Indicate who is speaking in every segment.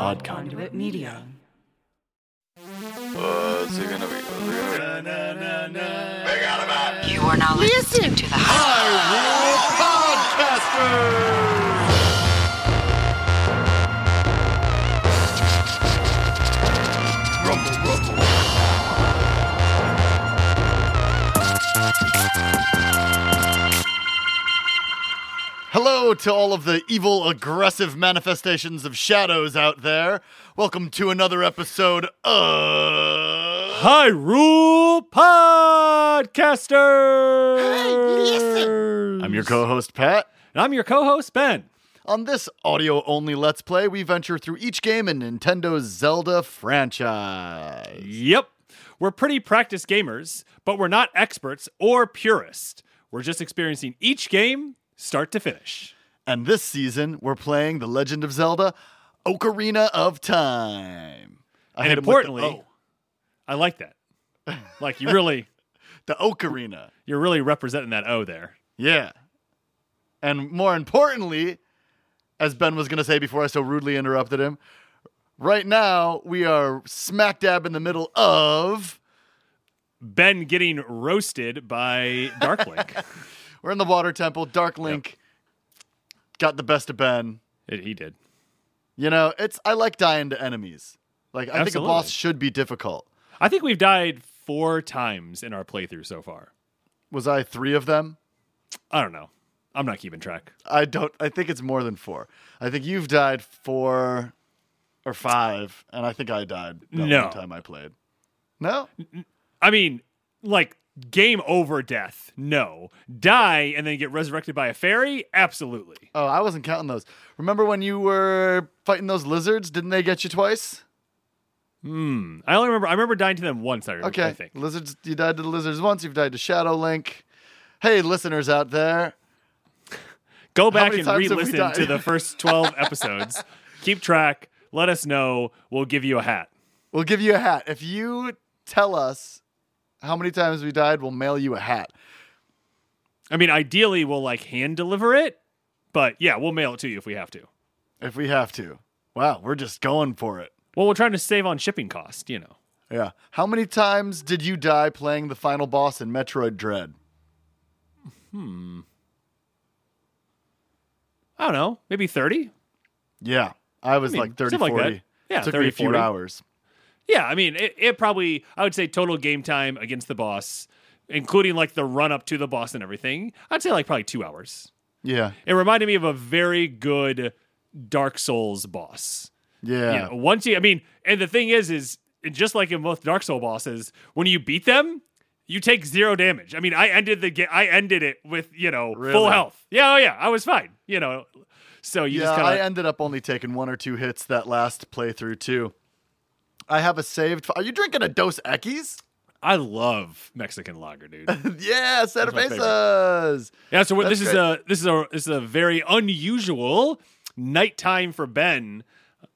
Speaker 1: Odd Conduit.
Speaker 2: Media.
Speaker 3: What's it gonna be? What's it gonna be?
Speaker 4: You are now listening to the High
Speaker 1: Hello to all of the evil, aggressive manifestations of shadows out there. Welcome to another episode of.
Speaker 5: Hyrule Podcaster.
Speaker 1: I'm your co host, Pat.
Speaker 5: And I'm your co-host Ben.
Speaker 1: On this audio only Let's Play, we venture through each game in Nintendo's Zelda franchise.
Speaker 5: Yep, we're pretty practiced gamers, but we're not experts or purists. We're just experiencing each game start to finish.
Speaker 1: And this season, we're playing The Legend of Zelda Ocarina of Time. I
Speaker 5: and
Speaker 1: him the
Speaker 5: importantly, I like that. Like you really,
Speaker 1: the Ocarina.
Speaker 5: you're really representing that O there.
Speaker 1: Yeah. And more importantly, as Ben was going to say before I so rudely interrupted him, right now we are smack dab in the middle of.
Speaker 5: Ben getting roasted by Darklink.
Speaker 1: We're in the Water Temple. Dark Link got the best of Ben.
Speaker 5: It- he did.
Speaker 1: You know, it's I like dying to enemies. Like I think a boss should be difficult.
Speaker 5: I think we've died four times in our playthrough so far.
Speaker 1: Was I three of them?
Speaker 5: I don't know. I'm not keeping track.
Speaker 1: I don't. I think it's more than four. I think you've died four or five, and I think I died that
Speaker 5: No.
Speaker 1: one time I played. No,
Speaker 5: I mean, like game over death. No. Die and then get resurrected by a fairy? Absolutely.
Speaker 1: oh, I wasn't counting those. Remember when you were fighting those lizards? Didn't they get you twice?
Speaker 5: Hmm. I only remember I remember dying to them once, I,
Speaker 1: Okay,
Speaker 5: I think.
Speaker 1: lizards. You died to the lizards once. You've died to Shadow Link. Hey, listeners out there,
Speaker 5: Go back and
Speaker 1: times have we
Speaker 5: re-listen to the first 12 episodes. Keep track. Let us know. We'll give you a hat.
Speaker 1: we'll give you a hat if you tell us how many times we died. We'll mail you a hat.
Speaker 5: I mean, ideally we'll like hand deliver it, but yeah, we'll mail it to you if we have to.
Speaker 1: if we have to. Wow, we're just going for it.
Speaker 5: Well, we're trying to save on shipping cost, you know.
Speaker 1: Yeah. How many times did you die playing the final boss in Metroid Dread? Hmm.
Speaker 5: I don't know, maybe 30?
Speaker 1: Yeah. I was
Speaker 5: I mean,
Speaker 1: like 30,
Speaker 5: something like
Speaker 1: 40.
Speaker 5: that. Yeah,
Speaker 1: Took
Speaker 5: 30,
Speaker 1: me a few
Speaker 5: 40.
Speaker 1: hours.
Speaker 5: Yeah, I mean, it, it probably, I would say total game time against the boss, including like the run up to the boss and everything, I'd say like probably two hours.
Speaker 1: Yeah.
Speaker 5: It reminded me of a very good Dark Souls boss.
Speaker 1: Yeah.
Speaker 5: You know, once you, I mean, and the thing is, is just like in most Dark Soul bosses, when you beat them, you take zero damage. I mean, I ended the game, I ended it with, you know, full health. Yeah, oh yeah, I was fine, you know. So you
Speaker 1: yeah,
Speaker 5: just kind
Speaker 1: I ended up only taking one or two hits that last playthrough too. I have a saved. Are you drinking a Dos Equis?
Speaker 5: I love Mexican lager, dude.
Speaker 1: yeah, cervezas.
Speaker 5: Yeah, so
Speaker 1: That's
Speaker 5: this is a this is a this is a very unusual nighttime for Ben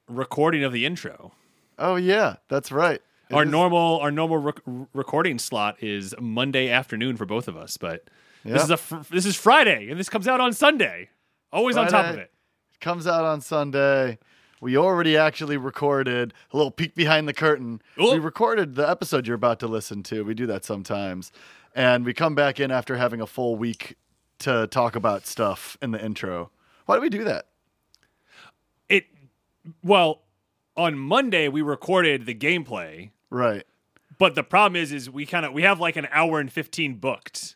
Speaker 5: recording of the intro.
Speaker 1: Oh yeah, that's right. It
Speaker 5: our
Speaker 1: is-
Speaker 5: normal our normal rec- recording slot is Monday afternoon for both of us, but
Speaker 1: Yeah.
Speaker 5: this is a fr- this is Friday and this comes out on Sunday. Always on top of
Speaker 1: Friday.
Speaker 5: it.
Speaker 1: comes out on Sunday. We already actually recorded a little peek behind the curtain.
Speaker 5: Oh.
Speaker 1: We recorded the episode you're about to listen to. We do that sometimes. And we come back in after having a full week to talk about stuff in the intro. Why do we do that?
Speaker 5: It well, on Monday we recorded the gameplay,
Speaker 1: Right.
Speaker 5: but the problem is is we kind of we have like an hour and 15 booked.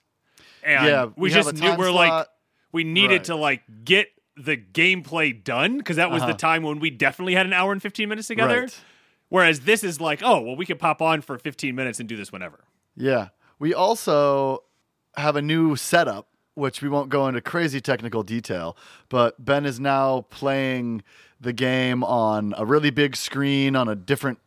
Speaker 5: And
Speaker 1: Yeah,
Speaker 5: we,
Speaker 1: we
Speaker 5: just knew we're like we needed
Speaker 1: Right.
Speaker 5: to like get the gameplay done because that was
Speaker 1: Uh-huh.
Speaker 5: the time when we definitely had an hour and 15 minutes together.
Speaker 1: Right.
Speaker 5: Whereas this is like, oh, well, we could pop on for 15 minutes and do this whenever.
Speaker 1: Yeah. We also have a new setup, which we won't go into crazy technical detail, but Ben is now playing the game on a really big screen on a different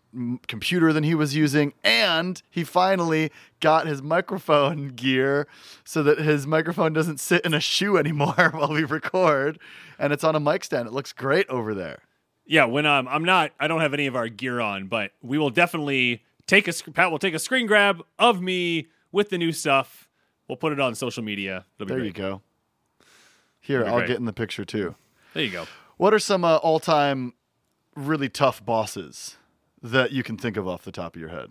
Speaker 1: computer than he was using and he finally got his microphone gear so that his microphone doesn't sit in a shoe anymore while we record and it's on a mic stand it looks great over there
Speaker 5: Yeah, when um, I'm not, I don't have any of our gear on, but we will definitely take a Pat will take a screen grab of me with the new stuff. We'll put it on social media.
Speaker 1: There
Speaker 5: great.
Speaker 1: you go here i'll
Speaker 5: great.
Speaker 1: get in the picture too
Speaker 5: There you go.
Speaker 1: What are some uh, all-time really tough bosses that you can think of off the top of your head?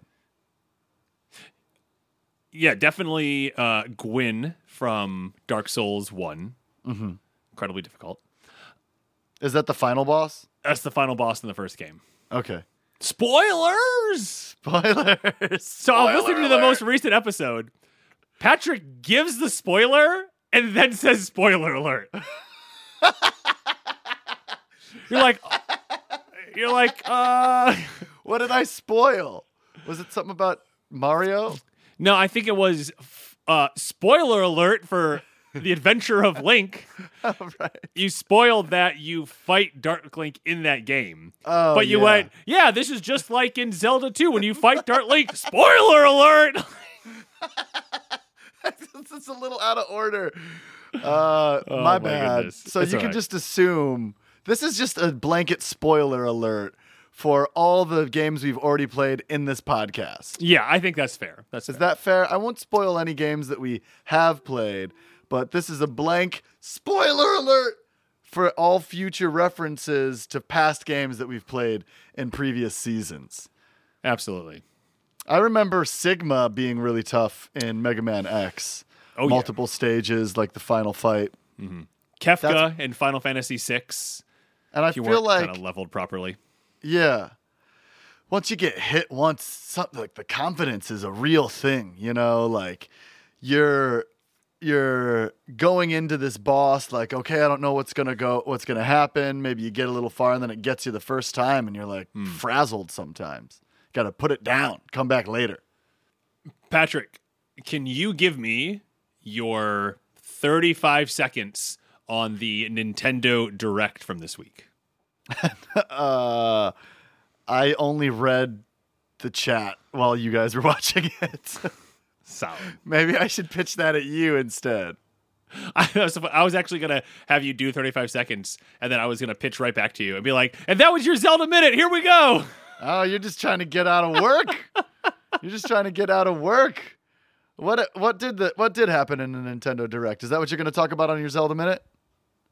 Speaker 5: Yeah, definitely uh, Gwyn from Dark Souls one Mm-hmm. Incredibly difficult.
Speaker 1: Is that the final boss?
Speaker 5: That's the final boss in the first game.
Speaker 1: Okay.
Speaker 5: Spoilers.
Speaker 1: Spoilers.
Speaker 5: So I was
Speaker 1: Spoiler
Speaker 5: listening to the most recent episode. Patrick gives the spoiler and then says spoiler alert. you're like you're like uh
Speaker 1: What did I spoil? Was it something about Mario?
Speaker 5: no, I think it was uh spoiler alert for the adventure of Link.
Speaker 1: right.
Speaker 5: You spoiled that you fight Dark Link in that game.
Speaker 1: Oh,
Speaker 5: but you
Speaker 1: yeah.
Speaker 5: went, yeah, this is just like in Zelda 2 when you fight Dark Link. Spoiler alert!
Speaker 1: it's a little out of order. Uh,
Speaker 5: Oh,
Speaker 1: my
Speaker 5: my
Speaker 1: bad.
Speaker 5: goodness.
Speaker 1: So
Speaker 5: It's
Speaker 1: you can
Speaker 5: right.
Speaker 1: just assume this is just a blanket spoiler alert for all the games we've already played in this podcast.
Speaker 5: yeah, I think that's fair. That's
Speaker 1: Is
Speaker 5: fair.
Speaker 1: that fair? I won't spoil any games that we have played, but this is a blank spoiler alert for all future references to past games that we've played in previous seasons.
Speaker 5: Absolutely.
Speaker 1: I remember Sigma being really tough in Mega Man X.
Speaker 5: Oh, yeah.
Speaker 1: Multiple stages, like the final fight. Mm-hmm.
Speaker 5: Kefka
Speaker 1: That's-
Speaker 5: in Final Fantasy VI.
Speaker 1: And I feel like,
Speaker 5: leveled properly.
Speaker 1: Yeah, once you get hit once, something like the confidence is a real thing. You know, like you're you're going into this boss like, okay, I don't know what's gonna go, what's gonna happen. Maybe you get a little far, and then it gets you the first time, and you're like
Speaker 5: Hmm.
Speaker 1: frazzled. Sometimes, got to put it down, come back later.
Speaker 5: Patrick, can you give me your 35 seconds on the Nintendo Direct from this week?
Speaker 1: Uh, I only read the chat while you guys were watching it.
Speaker 5: Solid.
Speaker 1: Maybe I should pitch that at you instead.
Speaker 5: I was, I was actually going to have you do 35 seconds, and then I was going to pitch right back to you and be like, and that was your Zelda minute. Here we go.
Speaker 1: Oh, you're just trying to get out of work. you're just trying to get out of work. What what did the what did happen in the Nintendo Direct? Is that what you're going to talk about on your Zelda minute?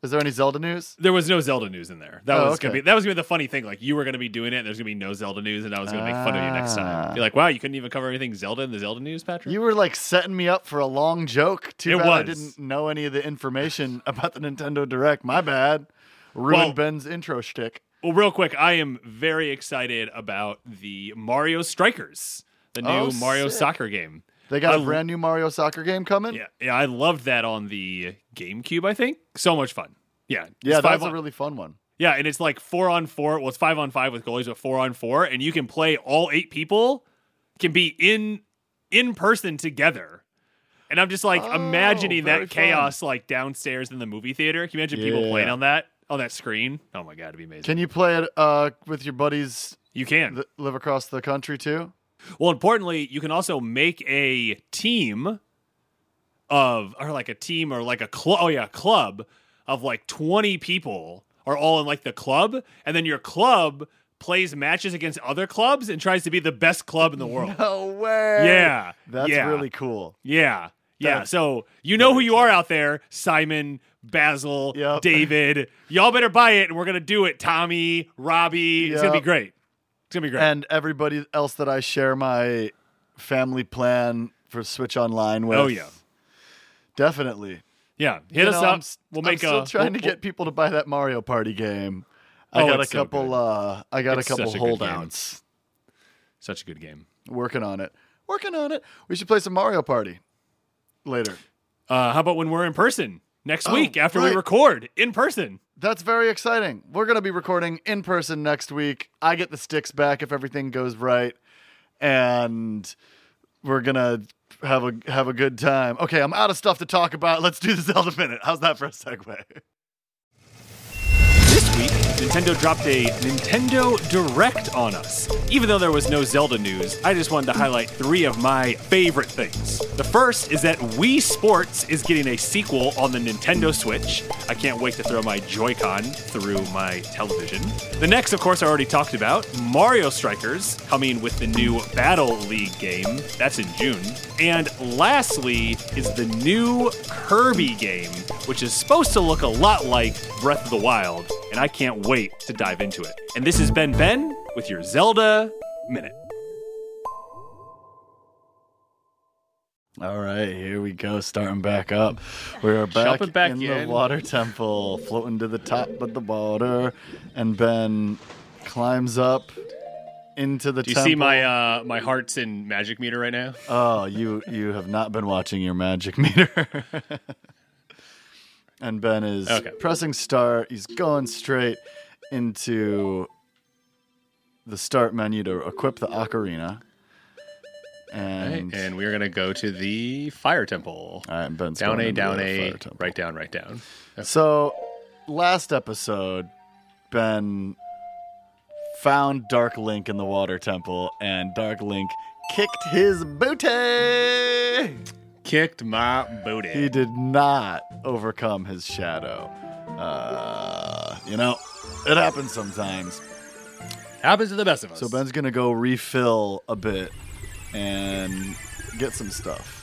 Speaker 1: Is there any Zelda news?
Speaker 5: There was no Zelda news in there. That
Speaker 1: Oh,
Speaker 5: was gonna be that was gonna be the funny thing. Like you were gonna be doing it, and there's gonna be no Zelda news, and I was gonna make fun of you next
Speaker 1: Ah.
Speaker 5: time. Be like, wow, you couldn't even cover anything Zelda in the Zelda news, Patrick.
Speaker 1: You were like setting me up for a long joke. Too
Speaker 5: It
Speaker 1: bad I didn't know any of the information about the Nintendo Direct. My bad. Ruined
Speaker 5: Well-
Speaker 1: Ben's intro shtick.
Speaker 5: Well, real quick, I am very excited about the Mario Strikers, the new
Speaker 1: Oh,
Speaker 5: Mario
Speaker 1: sick.
Speaker 5: soccer game.
Speaker 1: They got a
Speaker 5: I-
Speaker 1: brand new Mario soccer game coming.
Speaker 5: Yeah, yeah, I loved that on the GameCube. I think so much fun. Yeah,
Speaker 1: yeah,
Speaker 5: five
Speaker 1: that's
Speaker 5: on-
Speaker 1: a really fun one.
Speaker 5: yeah, and it's like four on four. Well, it's five on five with goalies, but four on four, and you can play all eight people can be in in person together. And I'm just like
Speaker 1: Oh,
Speaker 5: imagining
Speaker 1: very
Speaker 5: that chaos like downstairs in the movie theater. Can you imagine people playing on that on that screen? Oh my god, it'd be amazing.
Speaker 1: Can you play it uh, with your buddies
Speaker 5: you can.
Speaker 1: that live across the country too?
Speaker 5: Well, importantly, you can also make a team of, or like a team or like a club. Oh, yeah, club of like 20 people are all in like the club. And then your club plays matches against other clubs and tries to be the best club in the world.
Speaker 1: No way.
Speaker 5: Yeah.
Speaker 1: That's
Speaker 5: yeah.
Speaker 1: really cool.
Speaker 5: Yeah. Yeah.
Speaker 1: That's-
Speaker 5: So you know who you are out there Simon, Basil,
Speaker 1: Yep.
Speaker 5: David. Y'all better buy it and we're going to do it. Tommy, Robbie. It's going to be great. It's going to be great.
Speaker 1: And everybody else that I share my family plan for Switch Online with.
Speaker 5: Oh, yeah.
Speaker 1: Definitely.
Speaker 5: yeah. Hit
Speaker 1: You
Speaker 5: us
Speaker 1: know,
Speaker 5: up.
Speaker 1: I'm,
Speaker 5: we'll make.
Speaker 1: I'm still
Speaker 5: a.
Speaker 1: trying
Speaker 5: we'll-
Speaker 1: to get people to buy that Mario Party game. I
Speaker 5: Oh,
Speaker 1: got a
Speaker 5: it's so
Speaker 1: couple uh I got
Speaker 5: It's
Speaker 1: a couple
Speaker 5: a
Speaker 1: holdouts.
Speaker 5: Such a good game.
Speaker 1: Working on it. Working on it. We should play some Mario Party later.
Speaker 5: Uh, how about when we're in person next
Speaker 1: Oh,
Speaker 5: week after we record in person?
Speaker 1: That's very exciting. We're going to be recording in person next week. I get the sticks back if everything goes right, and we're gonna have a have a good time. Okay, I'm out of stuff to talk about. Let's do the Zelda minute. How's that for a segue?
Speaker 5: Week, Nintendo dropped a Nintendo Direct on us. Even though there was no Zelda news, I just wanted to highlight three of my favorite things. The first is that Wii Sports is getting a sequel on the Nintendo Switch. I can't wait to throw my Joy-Con through my television. The next, of course, I already talked about Mario Strikers coming with the new Battle League game. That's in June. And lastly is the new Kirby game, which is supposed to look a lot like Breath of the Wild. And
Speaker 6: and I can't wait to dive into it. And this has been Ben with your Zelda Minute.
Speaker 1: All right, here we go, starting back up. We are back,
Speaker 5: Jumping back
Speaker 1: in,
Speaker 5: in.
Speaker 1: the water temple, floating to the top of the water, and Ben climbs up into the
Speaker 5: Do you
Speaker 1: temple.
Speaker 5: see my uh, my hearts in magic meter right now?
Speaker 1: Oh, you you have not been watching your magic meter. and Ben is
Speaker 5: Okay.
Speaker 1: pressing start. He's going straight into the start menu to equip the ocarina. And,
Speaker 5: and we're gonna go to the fire temple.
Speaker 1: all right, Ben's
Speaker 5: Down A, down A, right down, right down.
Speaker 1: So, last episode, Ben found Dark Link in the water temple, and Dark Link kicked his booty.
Speaker 5: Kicked my booty.
Speaker 1: He did not overcome his shadow. Uh, you know, it happens sometimes.
Speaker 5: Happens to the best of us.
Speaker 1: So Ben's gonna go refill a bit and get some stuff.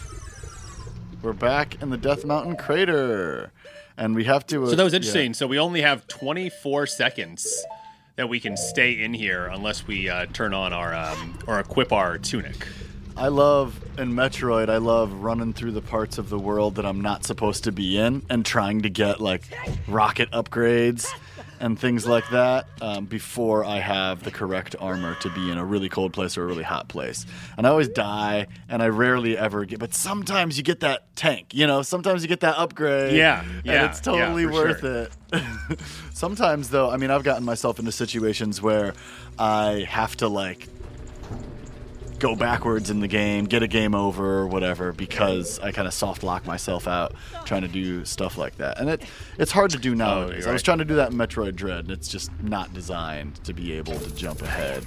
Speaker 1: We're back in the Death Mountain crater, and we have to. uh,
Speaker 5: So that was
Speaker 1: yeah.
Speaker 5: interesting. So we only have 24 seconds that we can stay in here unless we uh, turn on our um, or equip our tunic.
Speaker 1: I love in Metroid. I love running through the parts of the world that I'm not supposed to be in and trying to get like rocket upgrades and things like that um, before I have the correct armor to be in a really cold place or a really hot place. And I always die, and I rarely ever get. But sometimes you get that tank. You know, sometimes you get that upgrade.
Speaker 5: Yeah,
Speaker 1: and
Speaker 5: yeah,
Speaker 1: it's totally
Speaker 5: yeah,
Speaker 1: worth
Speaker 5: sure.
Speaker 1: it. sometimes though, I mean, I've gotten myself into situations where I have to like go backwards in the game, get a game over or whatever because I kind of soft lock myself out trying to do stuff like that. And it it's hard to do nowadays.
Speaker 5: you're
Speaker 1: I was trying to do that in Metroid Dread and it's just not designed to be able to jump ahead.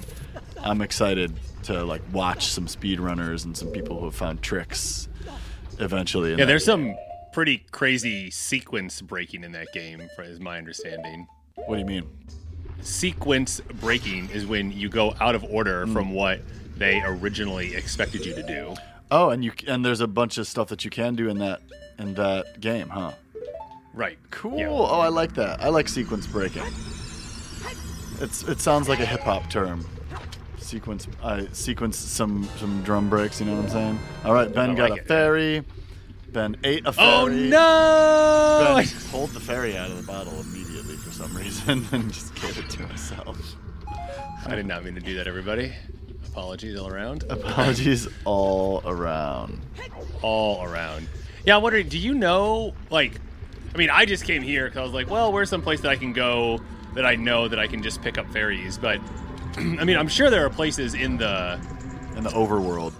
Speaker 1: I'm excited to like watch some speedrunners and some people who have found tricks eventually.
Speaker 5: Yeah, there's
Speaker 1: game.
Speaker 5: some pretty crazy sequence breaking in that game, is my understanding.
Speaker 1: What do you mean?
Speaker 5: Sequence breaking is when you go out of order
Speaker 1: Hmm.
Speaker 5: from what they originally expected you to do.
Speaker 1: Oh, and you and there's a bunch of stuff that you can do in that in that game, huh?
Speaker 5: Right.
Speaker 1: Cool.
Speaker 5: Yeah.
Speaker 1: Oh, I like that. I like sequence breaking. It's it sounds like a hip hop term. Sequence I sequence some some drum breaks, you know what I'm saying? All right, Ben got
Speaker 5: like
Speaker 1: a
Speaker 5: it.
Speaker 1: fairy. Ben ate a oh, fairy.
Speaker 5: Oh no!
Speaker 1: Ben pulled the fairy out of the bottle immediately for some reason and just gave it to himself.
Speaker 5: I did not mean to do that, everybody. Apologies all around.
Speaker 1: Apologies all around.
Speaker 5: all around. Yeah, I'm wondering, do you know, like, I mean, I just came here because I was like, well, where's some place that I can go that I know that I can just pick up fairies? But, I mean, I'm sure there are places in the,
Speaker 1: In the overworld.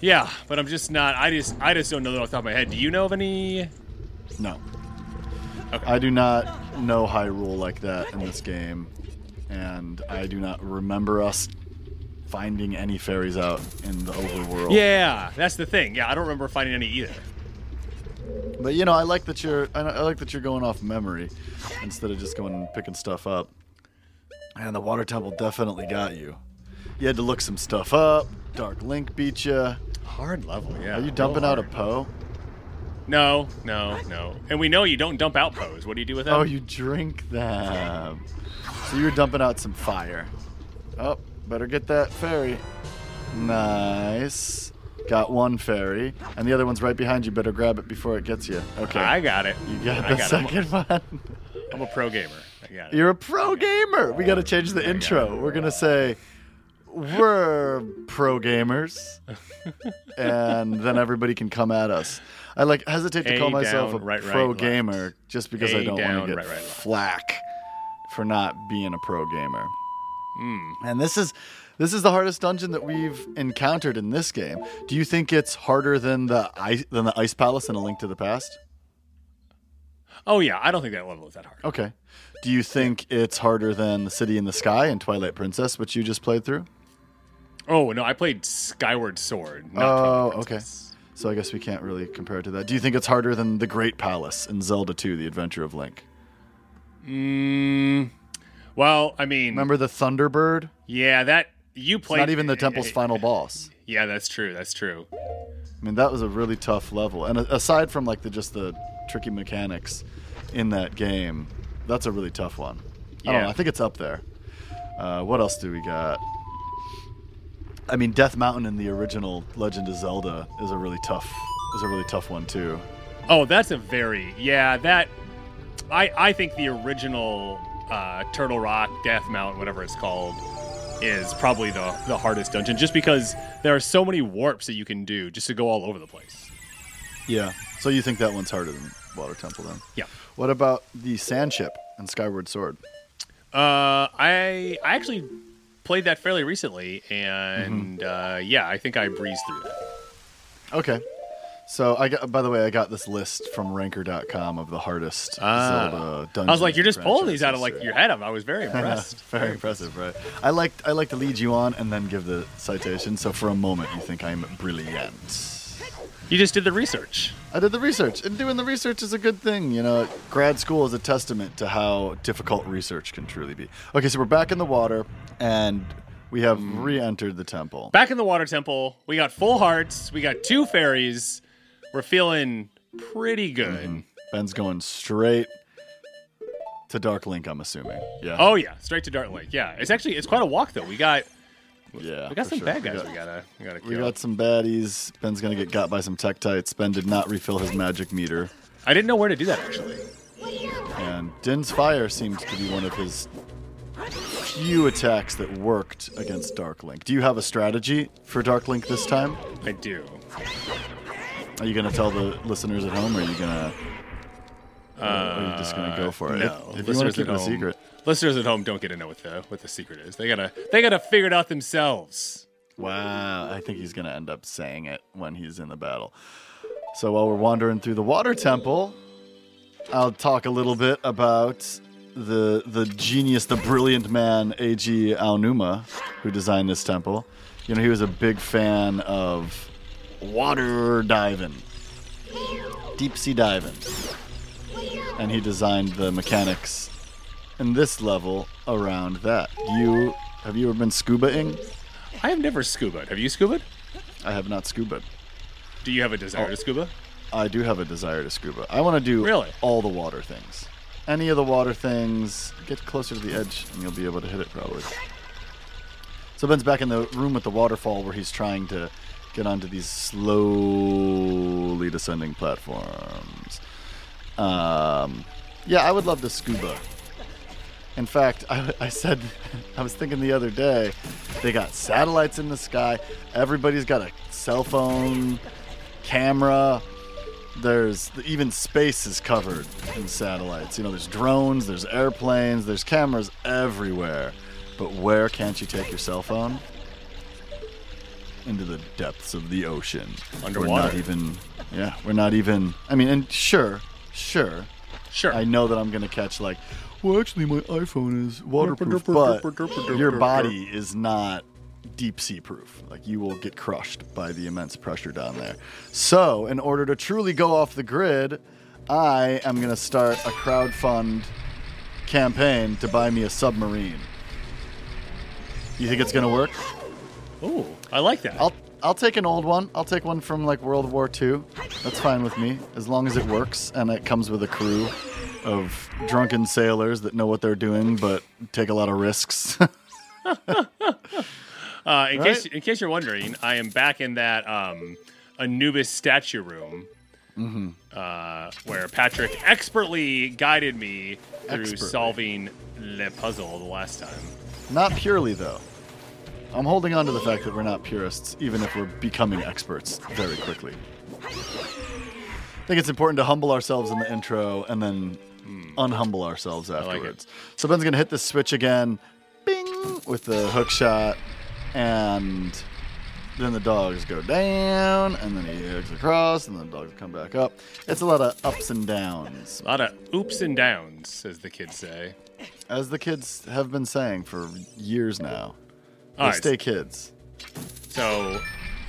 Speaker 5: yeah, but I'm just not, I just, I just don't know that off the top of my head. Do you know of any?
Speaker 1: No.
Speaker 5: Okay.
Speaker 1: I do not know Hyrule like that in this game, and I do not remember us finding any fairies out in the overworld.
Speaker 5: Yeah, that's the thing. Yeah, I don't remember finding any either.
Speaker 1: But you know, I like that you're I, like that you're going off memory instead of just going and picking stuff up. And the water temple definitely got you. You had to look some stuff up. Dark Link beat you.
Speaker 5: Hard level, yeah.
Speaker 1: Are you dumping out a. Poe?
Speaker 5: No, no, no. And we know you don't dump out Poes. What do you do with them?
Speaker 1: Oh, you drink them. So you were dumping out some fire. Oh, better get that fairy. Nice. Got one fairy, and the other one's right behind you. Better grab it before it gets you. Okay.
Speaker 5: I got it.
Speaker 1: you got
Speaker 5: I
Speaker 1: the
Speaker 5: got it.
Speaker 1: second one.
Speaker 5: I'm a pro gamer. I got it.
Speaker 1: You're a pro gamer. We got to change the intro. We're gonna say we're pro gamers, and then everybody can come at us. I like hesitate to
Speaker 5: A
Speaker 1: call myself
Speaker 5: down,
Speaker 1: a
Speaker 5: right, right,
Speaker 1: pro
Speaker 5: left.
Speaker 1: gamer just because I don't
Speaker 5: down,
Speaker 1: want to get
Speaker 5: right, right,
Speaker 1: flack for not being a pro gamer.
Speaker 5: Hmm.
Speaker 1: And this is this is the hardest dungeon that we've encountered in this game. Do you think it's harder than the ice than the ice palace in A Link to the Past?
Speaker 5: Oh yeah, I don't think that level is that hard.
Speaker 1: Okay. Do you think it's harder than the City in the Sky and Twilight Princess, which you just played through?
Speaker 5: Oh no, I played Skyward Sword. Not
Speaker 1: Oh, okay. So I guess we can't really compare it to that. Do you think it's harder than the Great Palace in Zelda 2: The Adventure of Link?
Speaker 5: Mm, well, I mean,
Speaker 1: Remember the Thunderbird?
Speaker 5: yeah, that you
Speaker 1: It's
Speaker 5: played.
Speaker 1: not even the temple's final boss.
Speaker 5: Yeah, that's true. That's true.
Speaker 1: I mean, that was a really tough level. And a- aside from like the just the tricky mechanics in that game, that's a really tough one. I don't
Speaker 5: Yeah.
Speaker 1: know. I think it's up there. Uh, what else do we got? I mean, Death Mountain in the original Legend of Zelda is a really tough is a really tough one too.
Speaker 5: Oh, that's a very yeah. That I I think the original uh, Turtle Rock, Death Mountain, whatever it's called, is probably the the hardest dungeon, just because there are so many warps that you can do just to go all over the place.
Speaker 1: Yeah. So you think that one's harder than Water Temple then?
Speaker 5: Yeah.
Speaker 1: What about the Sand Ship and Skyward Sword?
Speaker 5: Uh, I I actually played that fairly recently, and uh, yeah, I think I breezed through that.
Speaker 1: Okay. So I got. By the way, I got this list from Ranker.com of the hardest
Speaker 5: Ah.
Speaker 1: Zelda dungeons.
Speaker 5: I was like, you're just pulling these out of like your head. I was very impressed.
Speaker 1: Very impressive, right? I like I like to lead you on and then give the citation. So for a moment, you think I'm brilliant.
Speaker 5: you just did the research.
Speaker 1: I did the research, and doing the research is a good thing. You know, grad school is a testament to how difficult research can truly be. Okay, so we're back in the water, and we have
Speaker 5: Hmm.
Speaker 1: re-entered the temple.
Speaker 5: Back in the water temple, we got full hearts. We got two fairies. We're feeling pretty good. Mm-hmm.
Speaker 1: Ben's going straight to Dark Link. I'm assuming. Yeah.
Speaker 5: Oh yeah, straight to Dark Link. Yeah, it's actually it's quite a walk though. We got
Speaker 1: yeah.
Speaker 5: we got some
Speaker 1: sure.
Speaker 5: bad
Speaker 1: We
Speaker 5: guys.
Speaker 1: got-
Speaker 5: We gotta we gotta
Speaker 1: We got some baddies. Ben's gonna get got by some Tektites. Ben did not refill his magic meter.
Speaker 5: I didn't know where to do that actually.
Speaker 1: And Din's Fire seemed to be one of his few attacks that worked against Dark Link. Do you have a strategy for Dark Link this time?
Speaker 5: I do.
Speaker 1: Are you going to tell the listeners at home, or are you going to? or are you just going to go for it?
Speaker 5: Uh, No,
Speaker 1: if, if you want
Speaker 5: listeners
Speaker 1: to keep
Speaker 5: at
Speaker 1: it a
Speaker 5: home-
Speaker 1: secret.
Speaker 5: Listeners at home don't get to know what the what the secret is. They gotta they gotta figure it out themselves.
Speaker 1: Wow, I think he's going to end up saying it when he's in the battle. So while we're wandering through the water temple, I'll talk a little bit about the the genius, the brilliant man Eiji Aonuma, who designed this temple. You know, he was a big fan of water diving, deep sea diving, and he designed the mechanics in this level around that. You have you ever been scubaing?
Speaker 5: I have never scubaed. Have you scubaed?
Speaker 1: I have not scubaed.
Speaker 5: Do you have a desire
Speaker 1: Oh.
Speaker 5: to scuba?
Speaker 1: I do have a desire to scuba. I want to do
Speaker 5: Really?
Speaker 1: all the water things. Any of the water things, get closer to the edge and you'll be able to hit it probably. So Ben's back in the room with the waterfall where he's trying to get onto these slowly descending platforms. Um, yeah, I would love to scuba. In fact, I, I said, I was thinking the other day, they got satellites in the sky. Everybody's got a cell phone, camera. There's even space is covered in satellites. You know, there's drones, there's airplanes, there's cameras everywhere. But where can't you take your cell phone? Into the depths of the ocean. We're not even, yeah, we're not even. I mean, and sure, sure,
Speaker 5: Sure.
Speaker 1: I know that I'm gonna catch like, well, actually, my iPhone is waterproof, but your body is not deep sea proof. Like you will get crushed by the immense pressure down there. So, in order to truly go off the grid, I am gonna start a crowdfund campaign to buy me a submarine. You think it's gonna work?
Speaker 5: Ooh, I like that.
Speaker 1: I'll I'll take an old one. I'll take one from like World War II. That's fine with me, as long as it works and it comes with a crew of drunken sailors that know what they're doing but take a lot of risks.
Speaker 5: Uh, in
Speaker 1: Right?
Speaker 5: case in case you're wondering, I am back in that um, Anubis statue room,
Speaker 1: Mm-hmm.
Speaker 5: uh, where Patrick expertly guided me through
Speaker 1: Expertly.
Speaker 5: solving the puzzle the last time.
Speaker 1: not purely though. I'm holding on to the fact that we're not purists, even if we're becoming experts very quickly. I think it's important to humble ourselves in the intro and then unhumble ourselves
Speaker 5: like
Speaker 1: afterwards. So Ben's gonna hit the switch again, bing, with the hook shot, and then the dogs go down, and then he hooks across, and then the dogs come back up. It's a lot of ups and downs,
Speaker 5: A lot of oops and downs, as the kids say.
Speaker 1: as the kids have been saying for years now. They
Speaker 5: All right,
Speaker 1: stay kids.
Speaker 5: so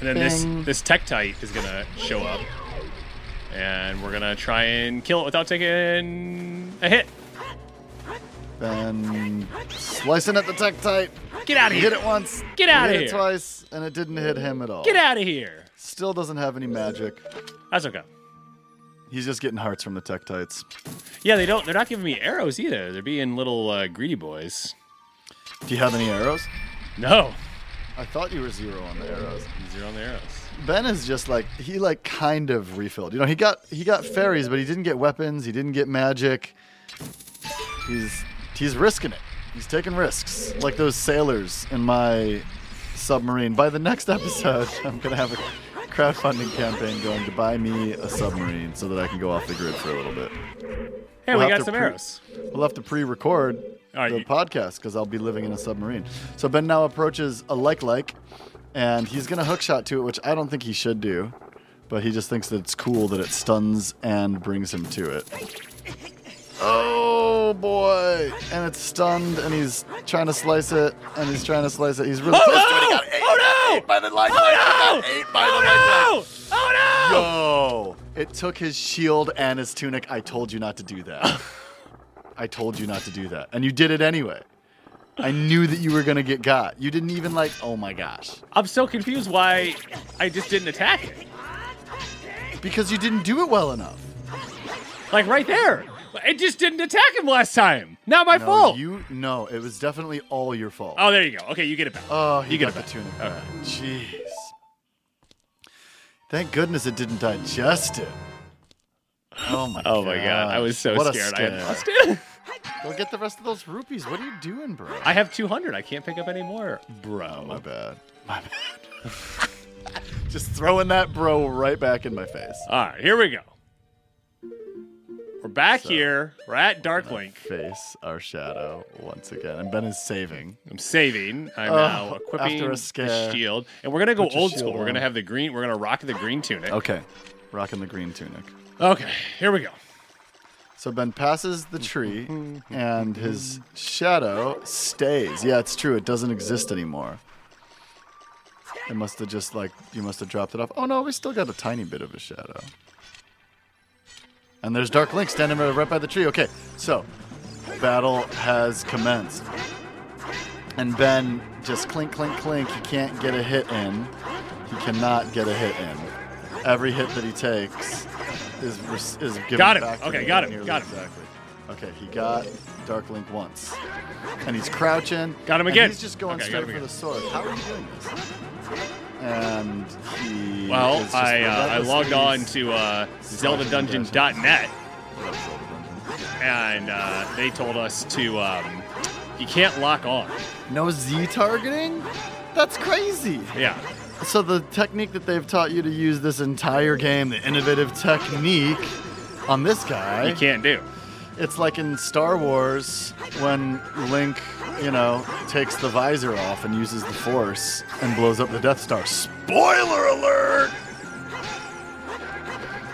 Speaker 5: and then this
Speaker 1: Bing.
Speaker 5: this Tektite is gonna show up, and we're gonna try and kill it without taking a hit.
Speaker 1: Ben slicing at the Tektite.
Speaker 5: Get out of here!
Speaker 1: hit it once.
Speaker 5: Get
Speaker 1: he
Speaker 5: outta
Speaker 1: hit
Speaker 5: here.
Speaker 1: it twice, and it didn't hit him at all.
Speaker 5: Get out of here!
Speaker 1: Still doesn't have any magic.
Speaker 5: That's okay.
Speaker 1: He's just getting hearts from the Tektites.
Speaker 5: Yeah, they don't. They're not giving me arrows either. They're being little uh, greedy boys.
Speaker 1: Do you have any arrows?
Speaker 5: No,
Speaker 1: I thought you were zero on the arrows.
Speaker 5: zero on the arrows.
Speaker 1: Ben is just like he like kind of refilled. You know, he got he got fairies, but he didn't get weapons. He didn't get magic. He's he's risking it. He's taking risks, like those sailors in my submarine. By the next episode, I'm gonna have a crowdfunding campaign going to buy me a submarine so that I can go off the grid for a little bit.
Speaker 5: Hey,
Speaker 1: We'll
Speaker 5: we got some
Speaker 1: pre-
Speaker 5: arrows.
Speaker 1: We'll have to pre-record
Speaker 5: right,
Speaker 1: the
Speaker 5: you-
Speaker 1: podcast because I'll be living in a submarine. So Ben now approaches a Like Like, and he's gonna hook shot to it, which I don't think he should do, but he just thinks that it's cool that it stuns and brings him to it. Oh boy! And it's stunned, and he's trying to slice it, and he's trying to slice it. He's really
Speaker 5: Oh
Speaker 1: close to it.
Speaker 5: No!
Speaker 1: eight,
Speaker 5: Oh no!
Speaker 1: eight by the like
Speaker 5: Oh no!
Speaker 1: eight by the.
Speaker 5: Oh no! Oh no!
Speaker 1: Yo! It took his shield and his tunic. I told you not to do that. I told you not to do that. And you did it anyway. I knew that you were going to get got. You didn't even like, oh my gosh.
Speaker 5: I'm so confused why I just didn't attack it.
Speaker 1: Because you didn't do it well enough.
Speaker 5: Like right there. It just didn't attack him last time. Not my
Speaker 1: No,
Speaker 5: fault.
Speaker 1: you no, it was definitely all your fault.
Speaker 5: Oh, there you go. Okay, you get it back.
Speaker 1: Oh, he
Speaker 5: you get
Speaker 1: got
Speaker 5: it
Speaker 1: the
Speaker 5: back.
Speaker 1: tunic back. Jeez. Thank goodness it didn't digest it. Oh my
Speaker 5: Oh my god, I was so
Speaker 1: What
Speaker 5: scared. I lost it.
Speaker 1: Go get the rest of those rupees. What are you doing, bro?
Speaker 5: I have 200. I can't pick up any more, bro.
Speaker 1: My bad. My bad. Just throwing that bro right back in my face.
Speaker 5: All right, here we go. We're back
Speaker 1: So-
Speaker 5: here. We're at Darklink.
Speaker 1: Face our shadow once again. And Ben is saving.
Speaker 5: I'm saving. I'm
Speaker 1: Oh,
Speaker 5: now equipping
Speaker 1: after a
Speaker 5: the
Speaker 1: scare.
Speaker 5: shield, and we're gonna go
Speaker 1: Put
Speaker 5: old school. We're gonna have the green. We're gonna rock the green tunic.
Speaker 1: Okay. Rocking the green tunic.
Speaker 5: Okay, here we go.
Speaker 1: So Ben passes the tree and his shadow stays. Yeah, it's true. It doesn't exist anymore. It must have just like you must have dropped it off. Oh no, we still got a tiny bit of a shadow. And there's Dark Link standing right by the tree. Okay, so battle has commenced. And Ben just clink, clink, clink. He can't get a hit in. He cannot get a hit in. Every hit that he takes is is given
Speaker 5: Got him.
Speaker 1: back
Speaker 5: Okay, got him, got him.
Speaker 1: Exactly. Okay, he got Dark Link once, and he's crouching.
Speaker 5: Got him again.
Speaker 1: he's just going
Speaker 5: Okay,
Speaker 1: straight for
Speaker 5: again.
Speaker 1: the sword. How are you doing this? And he.
Speaker 5: Well, I uh, I logged on to uh, ZeldaDungeon.net, and uh, they told us to um, you can't lock on.
Speaker 1: No Z targeting? That's crazy.
Speaker 5: Yeah.
Speaker 1: So the technique that they've taught you to use this entire game, the innovative technique on this guy,
Speaker 5: You can't do.
Speaker 1: it's like in Star Wars when Link, you know, takes the visor off and uses the Force and blows up the Death Star. Spoiler alert!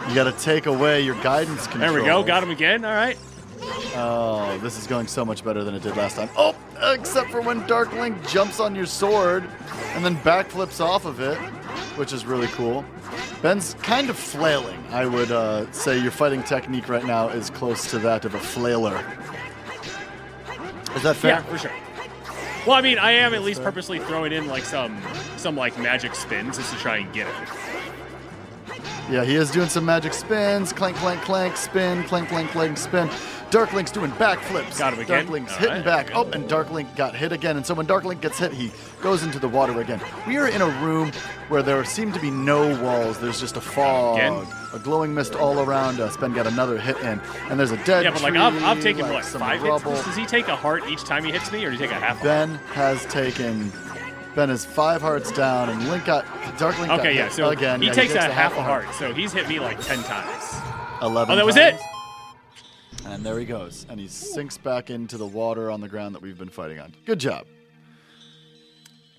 Speaker 1: You got to take away your guidance control.
Speaker 5: There we go. Got him again. All right.
Speaker 1: Oh, this is going so much better than it did last time. Oh, except for when Dark Link jumps on your sword and then backflips off of it, which is really cool. Ben's kind of flailing. I would uh, say your fighting technique right now is close to that of a flailer. Is that fair?
Speaker 5: Yeah, for sure. Well, I mean, I am at least purposely throwing in like some some like magic spins just to try and get it.
Speaker 1: Yeah, he is doing some magic spins. Clank, clank, clank, spin, clank, clank, clank, spin. Dark Link's doing backflips.
Speaker 5: Got him again.
Speaker 1: Dark Link's
Speaker 5: All
Speaker 1: hitting
Speaker 5: right,
Speaker 1: back. Oh, and Dark Link got hit again. And so when Dark Link gets hit, he goes into the water again. We are in a room where there seem to be no walls. There's just a fog,
Speaker 5: Again?
Speaker 1: a glowing mist all around us. Ben got another hit in, and there's a dead
Speaker 5: Yeah, but like
Speaker 1: tree,
Speaker 5: I've, I've taken
Speaker 1: like
Speaker 5: what
Speaker 1: some
Speaker 5: five
Speaker 1: rubble.
Speaker 5: hits. Does he take a heart each time he hits me, or does he take a half? heart?
Speaker 1: Ben has taken. Ben is five hearts down, and Link got Dark Link. got
Speaker 5: Okay, yeah. So
Speaker 1: again.
Speaker 5: he
Speaker 1: Yeah,
Speaker 5: takes
Speaker 1: takes
Speaker 5: a half a heart. So he's hit me like ten times.
Speaker 1: Eleven.
Speaker 5: Oh, that was it.
Speaker 1: And there he goes. And he sinks back into the water on the ground that we've been fighting on. Good job.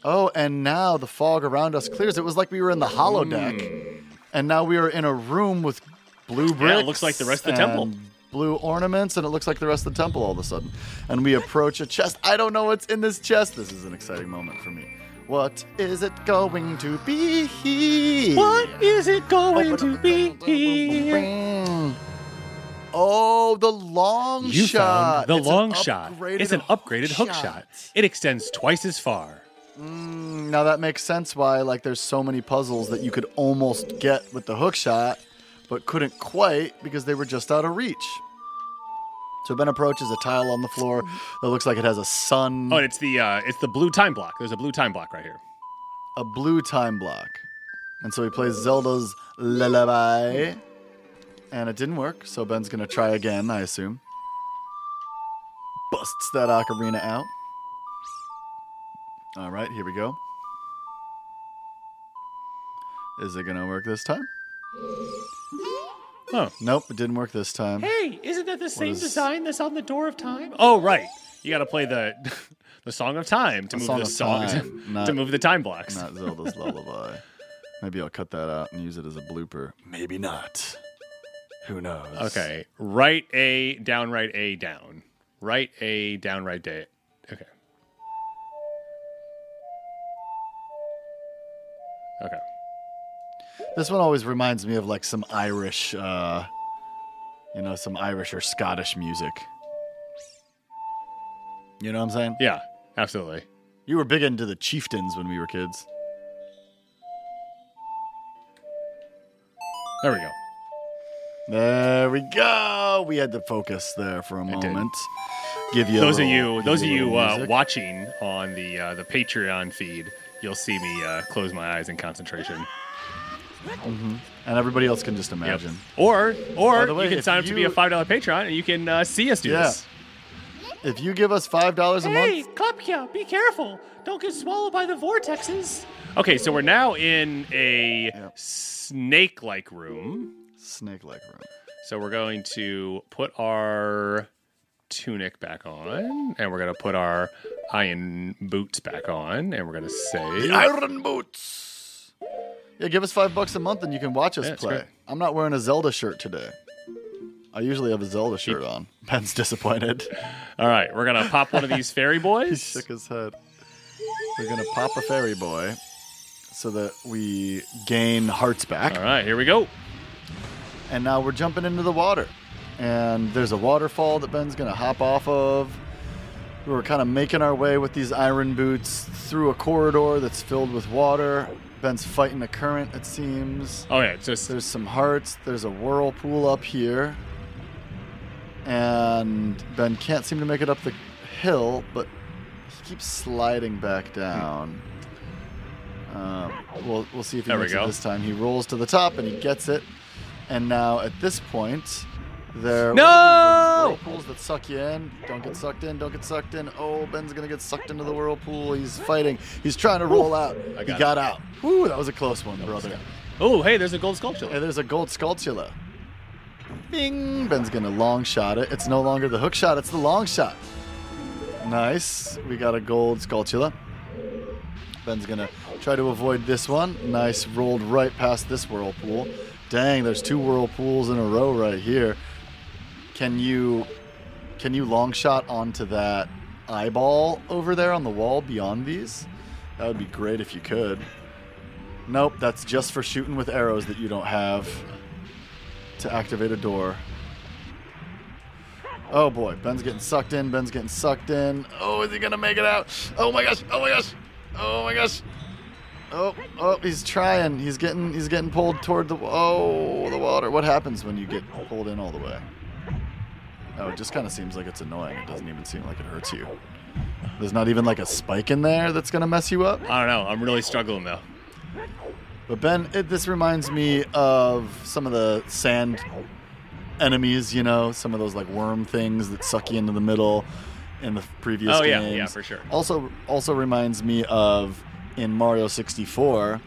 Speaker 1: Oh, and now the fog around us clears. It was like we were in the holodeck. Mm. And now we are in a room with blue bricks.
Speaker 5: Yeah, it looks like the rest of the temple.
Speaker 1: Blue ornaments, and it looks like the rest of the temple all of a sudden. And we approach a chest. I don't know what's in this chest. This is an exciting moment for me. What is it going to be?
Speaker 5: What is it going to be?
Speaker 1: Oh, the long
Speaker 5: You
Speaker 1: shot.
Speaker 5: found the
Speaker 1: It's
Speaker 5: long shot. It's an upgraded hook shot. It extends twice as far.
Speaker 1: Now that makes sense why like there's so many puzzles that you could almost get with the hook shot, but couldn't quite because they were just out of reach. So Ben approaches a tile on the floor that looks like it has a sun,
Speaker 5: Oh, it's the uh, it's the blue time block. There's a blue time block right here.
Speaker 1: a blue time block. And so he plays Zelda's Lullaby. And it didn't work, so Ben's gonna try again, I assume. Busts that ocarina out. All right, here we go. Is it gonna work this time?
Speaker 5: Oh.
Speaker 1: Nope, it didn't work this time.
Speaker 5: Hey, isn't that the same
Speaker 1: is-
Speaker 5: design that's on the door of time? Oh, right. You got to play the the song of time to move
Speaker 1: Song
Speaker 5: the song
Speaker 1: Time,
Speaker 5: to,
Speaker 1: not-
Speaker 5: move the time blocks.
Speaker 1: Not Zelda's Lullaby. Maybe I'll cut that out and use it as a blooper. Maybe not. Who knows?
Speaker 5: Okay, right A, down, right A, down, right A, down, right A. Okay. Okay.
Speaker 1: This one always reminds me of like some Irish, uh, you know, some Irish or Scottish music. You know what I'm saying?
Speaker 5: Yeah, absolutely.
Speaker 1: You were big into the chieftains when we were kids.
Speaker 5: There we go.
Speaker 1: There we go. We had to focus there for a
Speaker 5: did.
Speaker 1: moment. Give you a
Speaker 5: those of
Speaker 1: little-
Speaker 5: you,
Speaker 1: give
Speaker 5: those of
Speaker 1: a
Speaker 5: you uh,
Speaker 1: music.
Speaker 5: watching on the uh, the Patreon feed, you'll see me uh, close my eyes in concentration.
Speaker 1: and everybody else can just
Speaker 5: Yep.
Speaker 1: imagine.
Speaker 5: Or, or
Speaker 1: the way,
Speaker 5: you can
Speaker 1: if
Speaker 5: sign up to be
Speaker 1: you-
Speaker 5: a five dollar Patreon, and you can uh, see us do
Speaker 1: Yeah.
Speaker 5: this.
Speaker 1: If you give us five dollars a month, Hey,
Speaker 5: Klopkia, be careful! Don't get swallowed by the vortexes. Okay, so we're now in a
Speaker 1: Yep.
Speaker 5: snake-like room.
Speaker 1: Snake-like room.
Speaker 5: So we're going to put our tunic back on, and we're gonna put our iron boots back on, and we're gonna say
Speaker 1: The Iron Boots. Yeah, give us five bucks a month and you can watch us
Speaker 5: Yeah,
Speaker 1: play. I'm not wearing a Zelda shirt today. I usually have a Zelda shirt on. Ben's disappointed.
Speaker 5: All right, we're gonna pop one of these fairy boys.
Speaker 1: he shook his head. We're gonna pop a fairy boy so that we gain hearts back.
Speaker 5: All right, here we go.
Speaker 1: And now we're jumping into the water. And there's a waterfall that Ben's gonna hop off of. We're kind of making our way with these iron boots through a corridor that's filled with water. Ben's fighting a current, it seems.
Speaker 5: Oh yeah, just
Speaker 1: There's some hearts. There's a whirlpool up here. And Ben can't seem to make it up the hill, but he keeps sliding back down. Um, we'll, we'll see if he
Speaker 5: There
Speaker 1: makes it this time. He rolls to the top and he gets it. And now at this point, there
Speaker 5: No!
Speaker 1: whirlpools that suck you in. Don't get sucked in. Don't get sucked in. Oh, Ben's gonna get sucked into the whirlpool. He's fighting. He's trying to roll out.
Speaker 5: I
Speaker 1: he
Speaker 5: got
Speaker 1: got out. Whew, that was a close one, brother.
Speaker 5: oh hey, there's a gold sculpture.
Speaker 1: Hey, there's a gold Skulltula. Bing! Ben's gonna long shot it. It's no longer the hook shot, it's the long shot. Nice. We got a gold Skulltula. Ben's gonna try to avoid this one. Nice. Rolled right past this whirlpool. Dang, there's two whirlpools in a row right here. Can you can you long shot onto that eyeball over there on the wall beyond these? That would be great if you could. Nope, that's just for shooting with arrows that you don't have to activate a door. Oh boy, Ben's getting sucked in. Ben's getting sucked in. Oh, is he gonna make it out? Oh my gosh! Oh my gosh! Oh my gosh! Oh, oh, he's trying. He's getting, he's getting pulled toward the, oh, the water. What happens when you get pulled in all the way? Oh, it just kind of seems like it's annoying. It doesn't even seem like it hurts you. There's not even like a spike in there that's gonna mess you up.
Speaker 5: I don't know. I'm really struggling though.
Speaker 1: But Ben, it, this reminds me of some of the sand enemies. You know, some of those like worm things that suck you into the middle in the previous
Speaker 5: Oh, yeah, yeah, for sure.
Speaker 1: Also, also reminds me of in Mario 64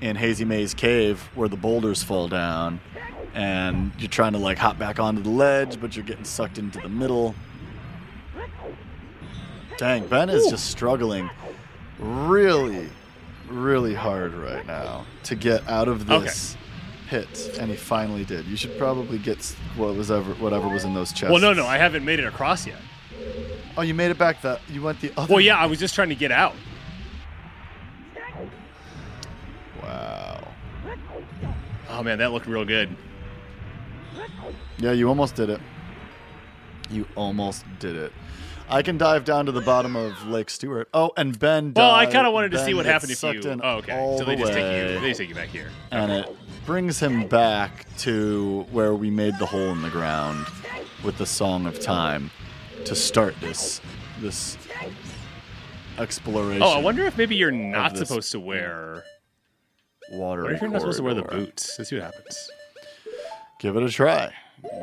Speaker 1: in Hazy Maze Cave where the boulders fall down and you're trying to like hop back onto the ledge, but you're getting sucked into the middle. Dang, Ben is just struggling really, really hard right now to get out of
Speaker 5: Okay.
Speaker 1: this pit, and he finally did. You should probably get what was ever, whatever was in those chests.
Speaker 5: Well, no, no, I haven't made it across yet.
Speaker 1: Oh, you made it back. The you went the other.
Speaker 5: Well, yeah, I was just trying to get out. Oh man, that looked real good.
Speaker 1: Yeah, you almost did it. You almost did it. I can dive down to the bottom of Lake Stewart. Oh, and Ben.
Speaker 5: Well, I kind of wanted to
Speaker 1: Ben
Speaker 5: see what happened if you.
Speaker 1: in
Speaker 5: Oh, okay.
Speaker 1: all
Speaker 5: So they
Speaker 1: the
Speaker 5: just take you. They just take you back here.
Speaker 1: and it brings him back to where we made the hole in the ground with the Song of Time to start this this exploration.
Speaker 5: Oh, I wonder if maybe you're not supposed to wear.
Speaker 1: Water.
Speaker 5: What if you're not supposed to wear the boots? Let's see what happens.
Speaker 1: Give it a try.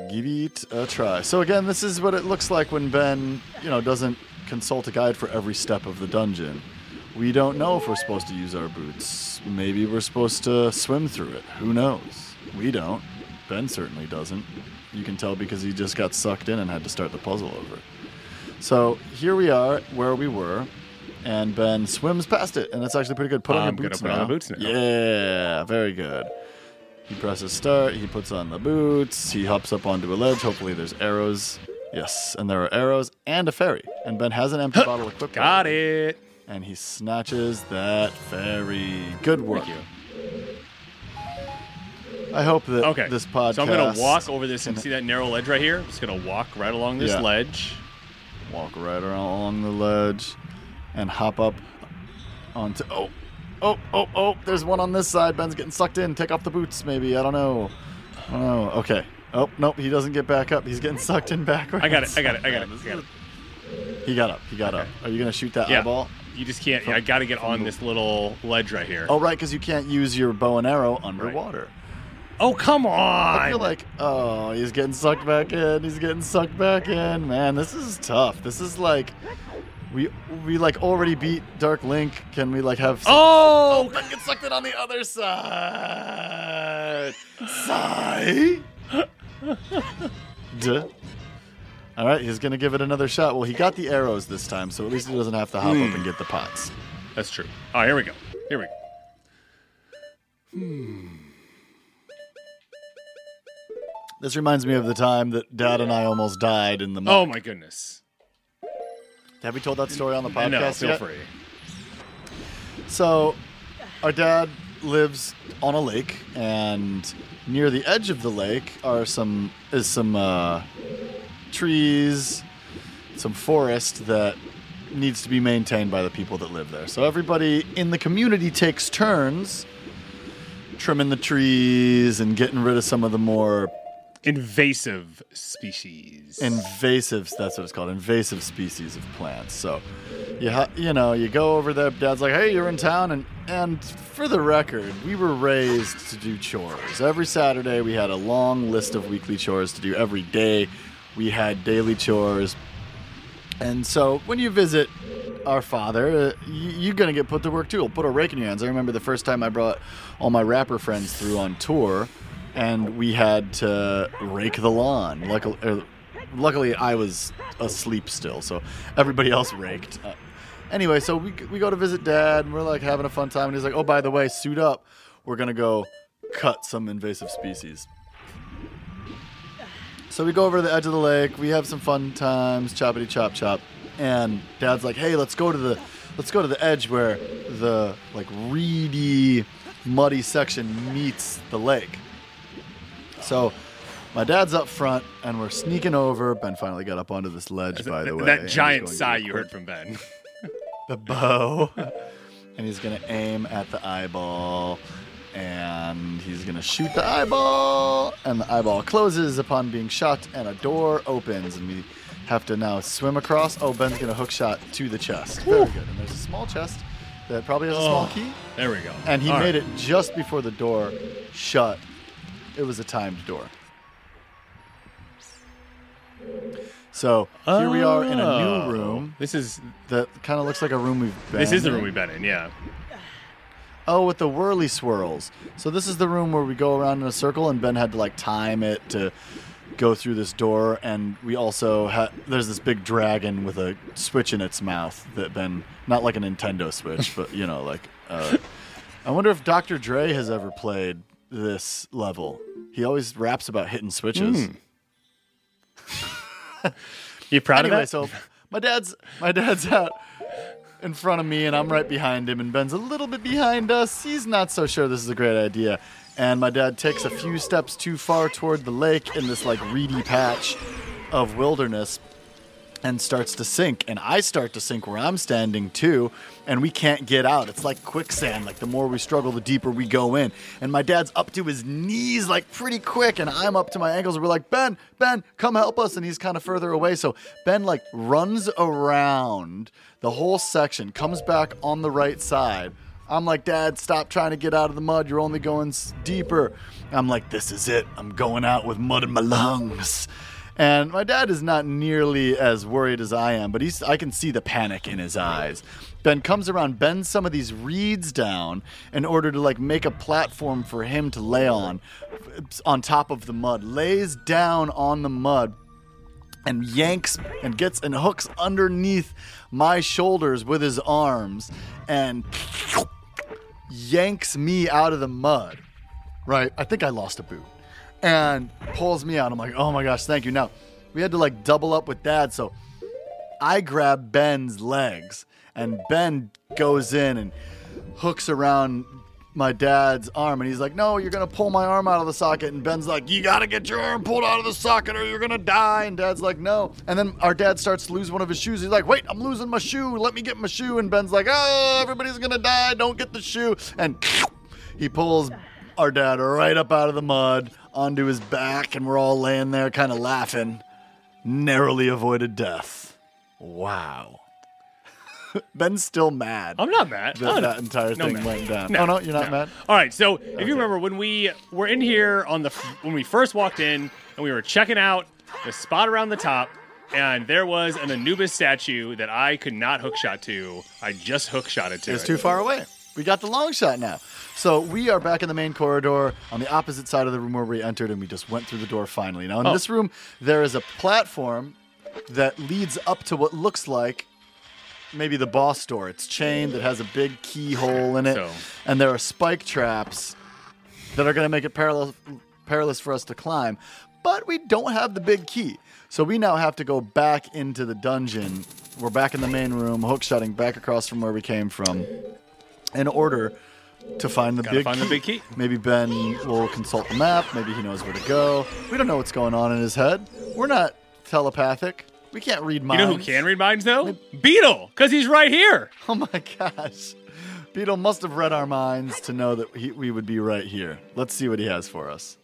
Speaker 1: Give it a try. So again, this is what it looks like when Ben, you know, doesn't consult a guide for every step of the dungeon. We don't know if we're supposed to use our boots. Maybe we're supposed to swim through it. Who knows? We don't. Ben certainly doesn't. You can tell because he just got sucked in and had to start the puzzle over. So here we are where we were, and Ben swims past it, and that's actually pretty good. Put on
Speaker 5: I'm
Speaker 1: your boots now.
Speaker 5: on the boots now.
Speaker 1: Yeah, very good. He presses start. He puts on the boots. He hops up onto a ledge. Hopefully, there's arrows. Yes, and there are arrows and a fairy. And Ben has an empty bottle equipped.
Speaker 5: Got it.
Speaker 1: And he snatches that fairy. Good work.
Speaker 5: Thank you.
Speaker 1: I hope that
Speaker 5: Okay.
Speaker 1: this podcast.
Speaker 5: So I'm gonna walk over this and see that narrow ledge right here. I'm just gonna walk right along this
Speaker 1: Yeah.
Speaker 5: ledge.
Speaker 1: walk right along the ledge and hop up onto. Oh, oh, oh, oh! There's one on this side. Ben's getting sucked in. Take off the boots, maybe. I don't know. I don't know. Okay. Oh nope, he doesn't get back up. He's getting sucked in backwards.
Speaker 5: I got it. I got it. I got it. I got it.
Speaker 1: He got up. He got up. Are you gonna shoot that
Speaker 5: Yeah.
Speaker 1: eyeball?
Speaker 5: You just can't. I got to get on this little ledge right here.
Speaker 1: Oh right, because you can't use your bow and arrow underwater.
Speaker 5: Oh, come on!
Speaker 1: I feel like, oh, he's getting sucked back in. He's getting sucked back in. Man, this is tough. This is like, we we like already beat Dark Link. Can we like have? Some-
Speaker 5: Oh,
Speaker 1: Ben gets sucked in on the other side. Sigh. Duh. All right, he's gonna give it another shot. Well, he got the arrows this time, so at least he doesn't have to hop
Speaker 5: Hmm.
Speaker 1: up and get the pots.
Speaker 5: that's true. All right, here we go. Here we go. Hmm.
Speaker 1: This reminds me of the time that Dad and I almost died in the.
Speaker 5: Oh my goodness.
Speaker 1: Have we told that story on the podcast
Speaker 5: no, feel
Speaker 1: yet?
Speaker 5: free.
Speaker 1: So, our dad lives on a lake, and near the edge of the lake are some is some uh, trees, some forest that needs to be maintained by the people that live there. So everybody in the community takes turns trimming the trees and getting rid of some of the more
Speaker 5: Invasive species.
Speaker 1: invasive that's what it's called invasive species of plants so you ha- you know you go over there dad's like hey you're in town and and for the record we were raised to do chores every saturday we had a long list of weekly chores to do every day we had daily chores and so when you visit our father, uh, you, you're going to get put to work too. He'll put a rake in your hands. I remember the first time I brought all my rapper friends through on tour, and we had to rake the lawn. Luckily, er, luckily I was asleep still, so everybody else raked. Uh, anyway, so we, we go to visit dad, and we're like having a fun time, and he's like, oh, by the way, suit up. We're to go cut some invasive species. So we go over to the edge of the lake. We have some fun times, choppity chop chop. And Dad's like, "Hey, let's go to the, let's go to the edge where the like reedy, muddy section meets the lake." So my dad's up front, and we're sneaking over. Ben finally got up onto this ledge, by the way.
Speaker 5: that giant sigh you heard from Ben.
Speaker 1: the bow, and he's gonna aim at the eyeball, and he's gonna shoot the eyeball, and the eyeball closes upon being shot, and a door opens, and we have to now swim across. Oh, Ben's gonna hook shot to the chest. Very good. And there's a small chest that probably has a small
Speaker 5: Oh.
Speaker 1: key,
Speaker 5: There we go.
Speaker 1: and he
Speaker 5: All
Speaker 1: made
Speaker 5: right.
Speaker 1: it just before the door shut. It was a timed door. So here we are in a
Speaker 5: Oh.
Speaker 1: new room
Speaker 5: This is
Speaker 1: that kind of looks like a room we've been.
Speaker 5: this is the
Speaker 1: in.
Speaker 5: room we've been in. Yeah.
Speaker 1: Oh, with the whirly swirls. So this is the room where we go around in a circle, and Ben had to like time it to go through this door. And we also had there's this big dragon with a switch in its mouth that Ben not like a Nintendo Switch, but you know like. Uh, I wonder if Dr. Dre has ever played this level. He always raps about hitting switches. Hmm.
Speaker 5: You proud
Speaker 1: anyway,
Speaker 5: of that?
Speaker 1: so my dad's my dad's out in front of me, and I'm right behind him, and Ben's a little bit behind us. He's not so sure this is a great idea, and my dad takes a few steps too far toward the lake in this like reedy patch of wilderness, and starts to sink and i start to sink where i'm standing too and we can't get out it's like quicksand like the more we struggle the deeper we go in and my dad's up to his knees like pretty quick and i'm up to my ankles we're like ben ben come help us and he's kind of further away so ben like runs around the whole section comes back on the right side I'm like, Dad, stop trying to get out of the mud. You're only going deeper. I'm like, this is it. I'm going out with mud in my lungs. And my dad is not nearly as worried as I am, but he's I can see the panic in his eyes. Ben comes around, bends some of these reeds down in order to like make a platform for him to lay on on top of the mud. Lays down on the mud and yanks and gets and hooks underneath my shoulders with his arms and yanks me out of the mud. Right? I think I lost a boot. And pulls me out. I'm like, oh my gosh, thank you. Now, we had to like double up with dad, so I grab Ben's legs, and Ben goes in and hooks around my dad's arm, and he's like, "No, you're gonna pull my arm out of the socket." And Ben's like, "You gotta get your arm pulled out of the socket, or you're gonna die." And Dad's like, "No." And then our dad starts to lose one of his shoes. He's like, "Wait, I'm losing my shoe. Let me get my shoe." And Ben's like, "Oh, everybody's gonna die. Don't get the shoe." And he pulls our dad right up out of the mud onto his back, and we're all laying there, kind of laughing. Narrowly avoided death. Wow. Ben's still mad.
Speaker 5: I'm not mad.
Speaker 1: that
Speaker 5: no.
Speaker 1: that entire
Speaker 5: No
Speaker 1: thing
Speaker 5: mad.
Speaker 1: went down.
Speaker 5: No,
Speaker 1: oh no, you're not
Speaker 5: no.
Speaker 1: mad.
Speaker 5: All right. So if you remember when we were in here on the when we first walked in and we were checking out the spot around the top, and there was an Anubis statue that I could not hookshot to. I just hookshotted to
Speaker 1: It's
Speaker 5: it.
Speaker 1: too far away. We got the long shot now. So we are back in the main corridor on the opposite side of the room where we entered, and we just went through the door finally. Now in
Speaker 5: Oh.
Speaker 1: this room, there is a platform that leads up to what looks like maybe the boss door. It's chained that has a big keyhole in it,
Speaker 5: So-
Speaker 1: and there are spike traps that are going to make it perilous, perilous for us to climb. But we don't have the big key. So we now have to go back into the dungeon. We're back in the main room, hook hookshotting back across from where we came from in order to find the
Speaker 5: Gotta
Speaker 1: big
Speaker 5: find
Speaker 1: key.
Speaker 5: the big key.
Speaker 1: Maybe Ben will consult the map. Maybe he knows where to go. We don't know what's going on in his head. We're not telepathic. We can't read minds.
Speaker 5: You know who can read minds though? Beetle, because he's right here.
Speaker 1: Oh my gosh. Beetle must have read our minds to know that he, we would be right here. Let's see what he has for us.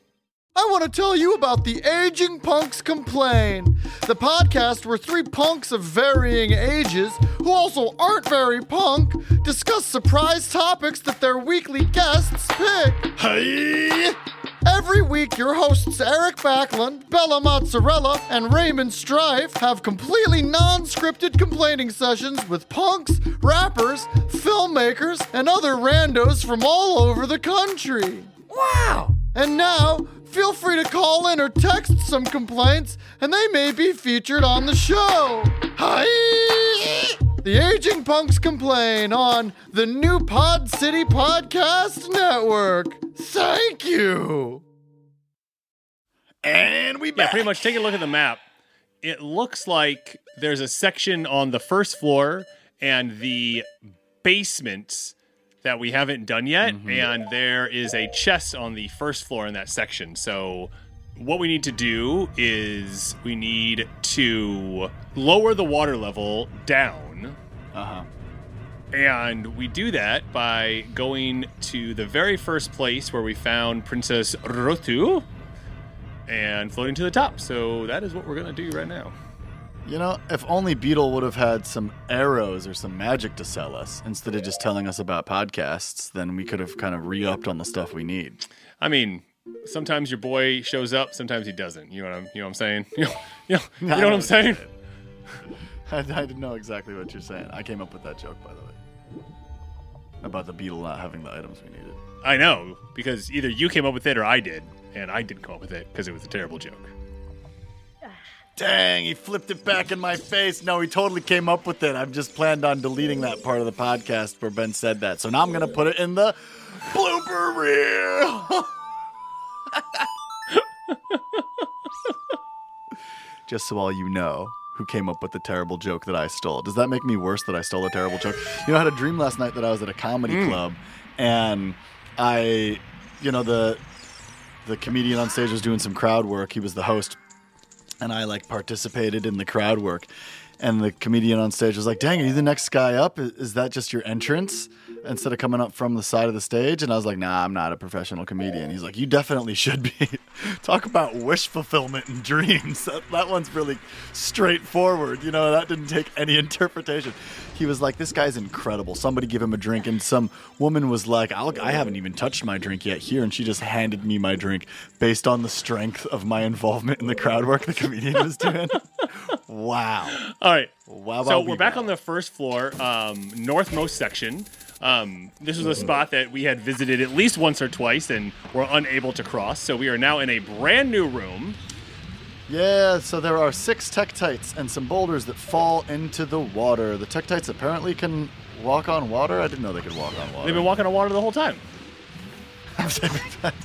Speaker 1: I want to tell you about the Aging Punks Complain, the podcast where three punks of varying ages, who also aren't very punk, discuss surprise topics that their weekly guests pick. Hey! Every week, your hosts Eric Backlund, Bella Mozzarella, and Raymond Strife have completely non scripted complaining sessions with punks, rappers, filmmakers, and other randos from all over the country. Wow! And now, feel free to call in or text some complaints, and they may be featured on the show. Hi! The Aging Punks Complain on the new Pod City Podcast Network. Thank you. And we
Speaker 5: Yeah, pretty much. Take a look at the map. It looks like there's a section on the first floor and the basement that we haven't done yet,
Speaker 1: Mm-hmm.
Speaker 5: and there is a chest on the first floor in that section. So, what we need to do is we need to lower the water level down.
Speaker 1: Uh-huh.
Speaker 5: And we do that by going to the very first place where we found Princess Ruto and floating to the top. So that is what we're going to do right now.
Speaker 1: You know, if only Beetle would have had some arrows or some magic to sell us instead of just telling us about podcasts, then we could have kind of re-upped on the stuff we need.
Speaker 5: I mean, sometimes your boy shows up, sometimes he doesn't. You know what I'm, you know what I'm saying? You know, you know, you know what I'm saying?
Speaker 1: I, I didn't know exactly what you're saying. I came up with that joke, by the way, about the Beetle not having the items we needed.
Speaker 5: I know because either you came up with it or I did, and I didn't come up with it because it was a terrible joke.
Speaker 1: Dang, he flipped it back in my face. No, he totally came up with it. I've just planned on deleting that part of the podcast where Ben said that. So now I'm going to put it in the blooper reel. just so all you know who came up with the terrible joke that I stole. Does that make me worse that I stole a terrible joke? You know, I had a dream last night that I was at a comedy hmm. club and I, you know, the the comedian on stage was doing some crowd work. He was the host and I like participated in the crowd work. And the comedian on stage was like, "Dang, are you the next guy up? Is, that just your entrance?" Instead of coming up from the side of the stage, and I was like, "Nah, I'm not a professional comedian." He's like, "You definitely should be." Talk about wish fulfillment and dreams. That, that one's really straightforward. You know, that didn't take any interpretation. He was like, "This guy's incredible." Somebody give him a drink, and some woman was like, I'll, "I haven't even touched my drink yet here," and she just handed me my drink based on the strength of my involvement in the crowd work the comedian was doing. wow.
Speaker 5: All right.
Speaker 1: Wow.
Speaker 5: So we're back on the first floor, um, northmost section. Um, this was a spot that we had visited at least once or twice and were unable to cross. So we are now in a brand new room.
Speaker 1: Yeah, so there are six Tektites and some boulders that fall into the water. The Tektites apparently can walk on water. I didn't know they could walk on water.
Speaker 5: They've been walking on water the whole time.
Speaker 1: I'm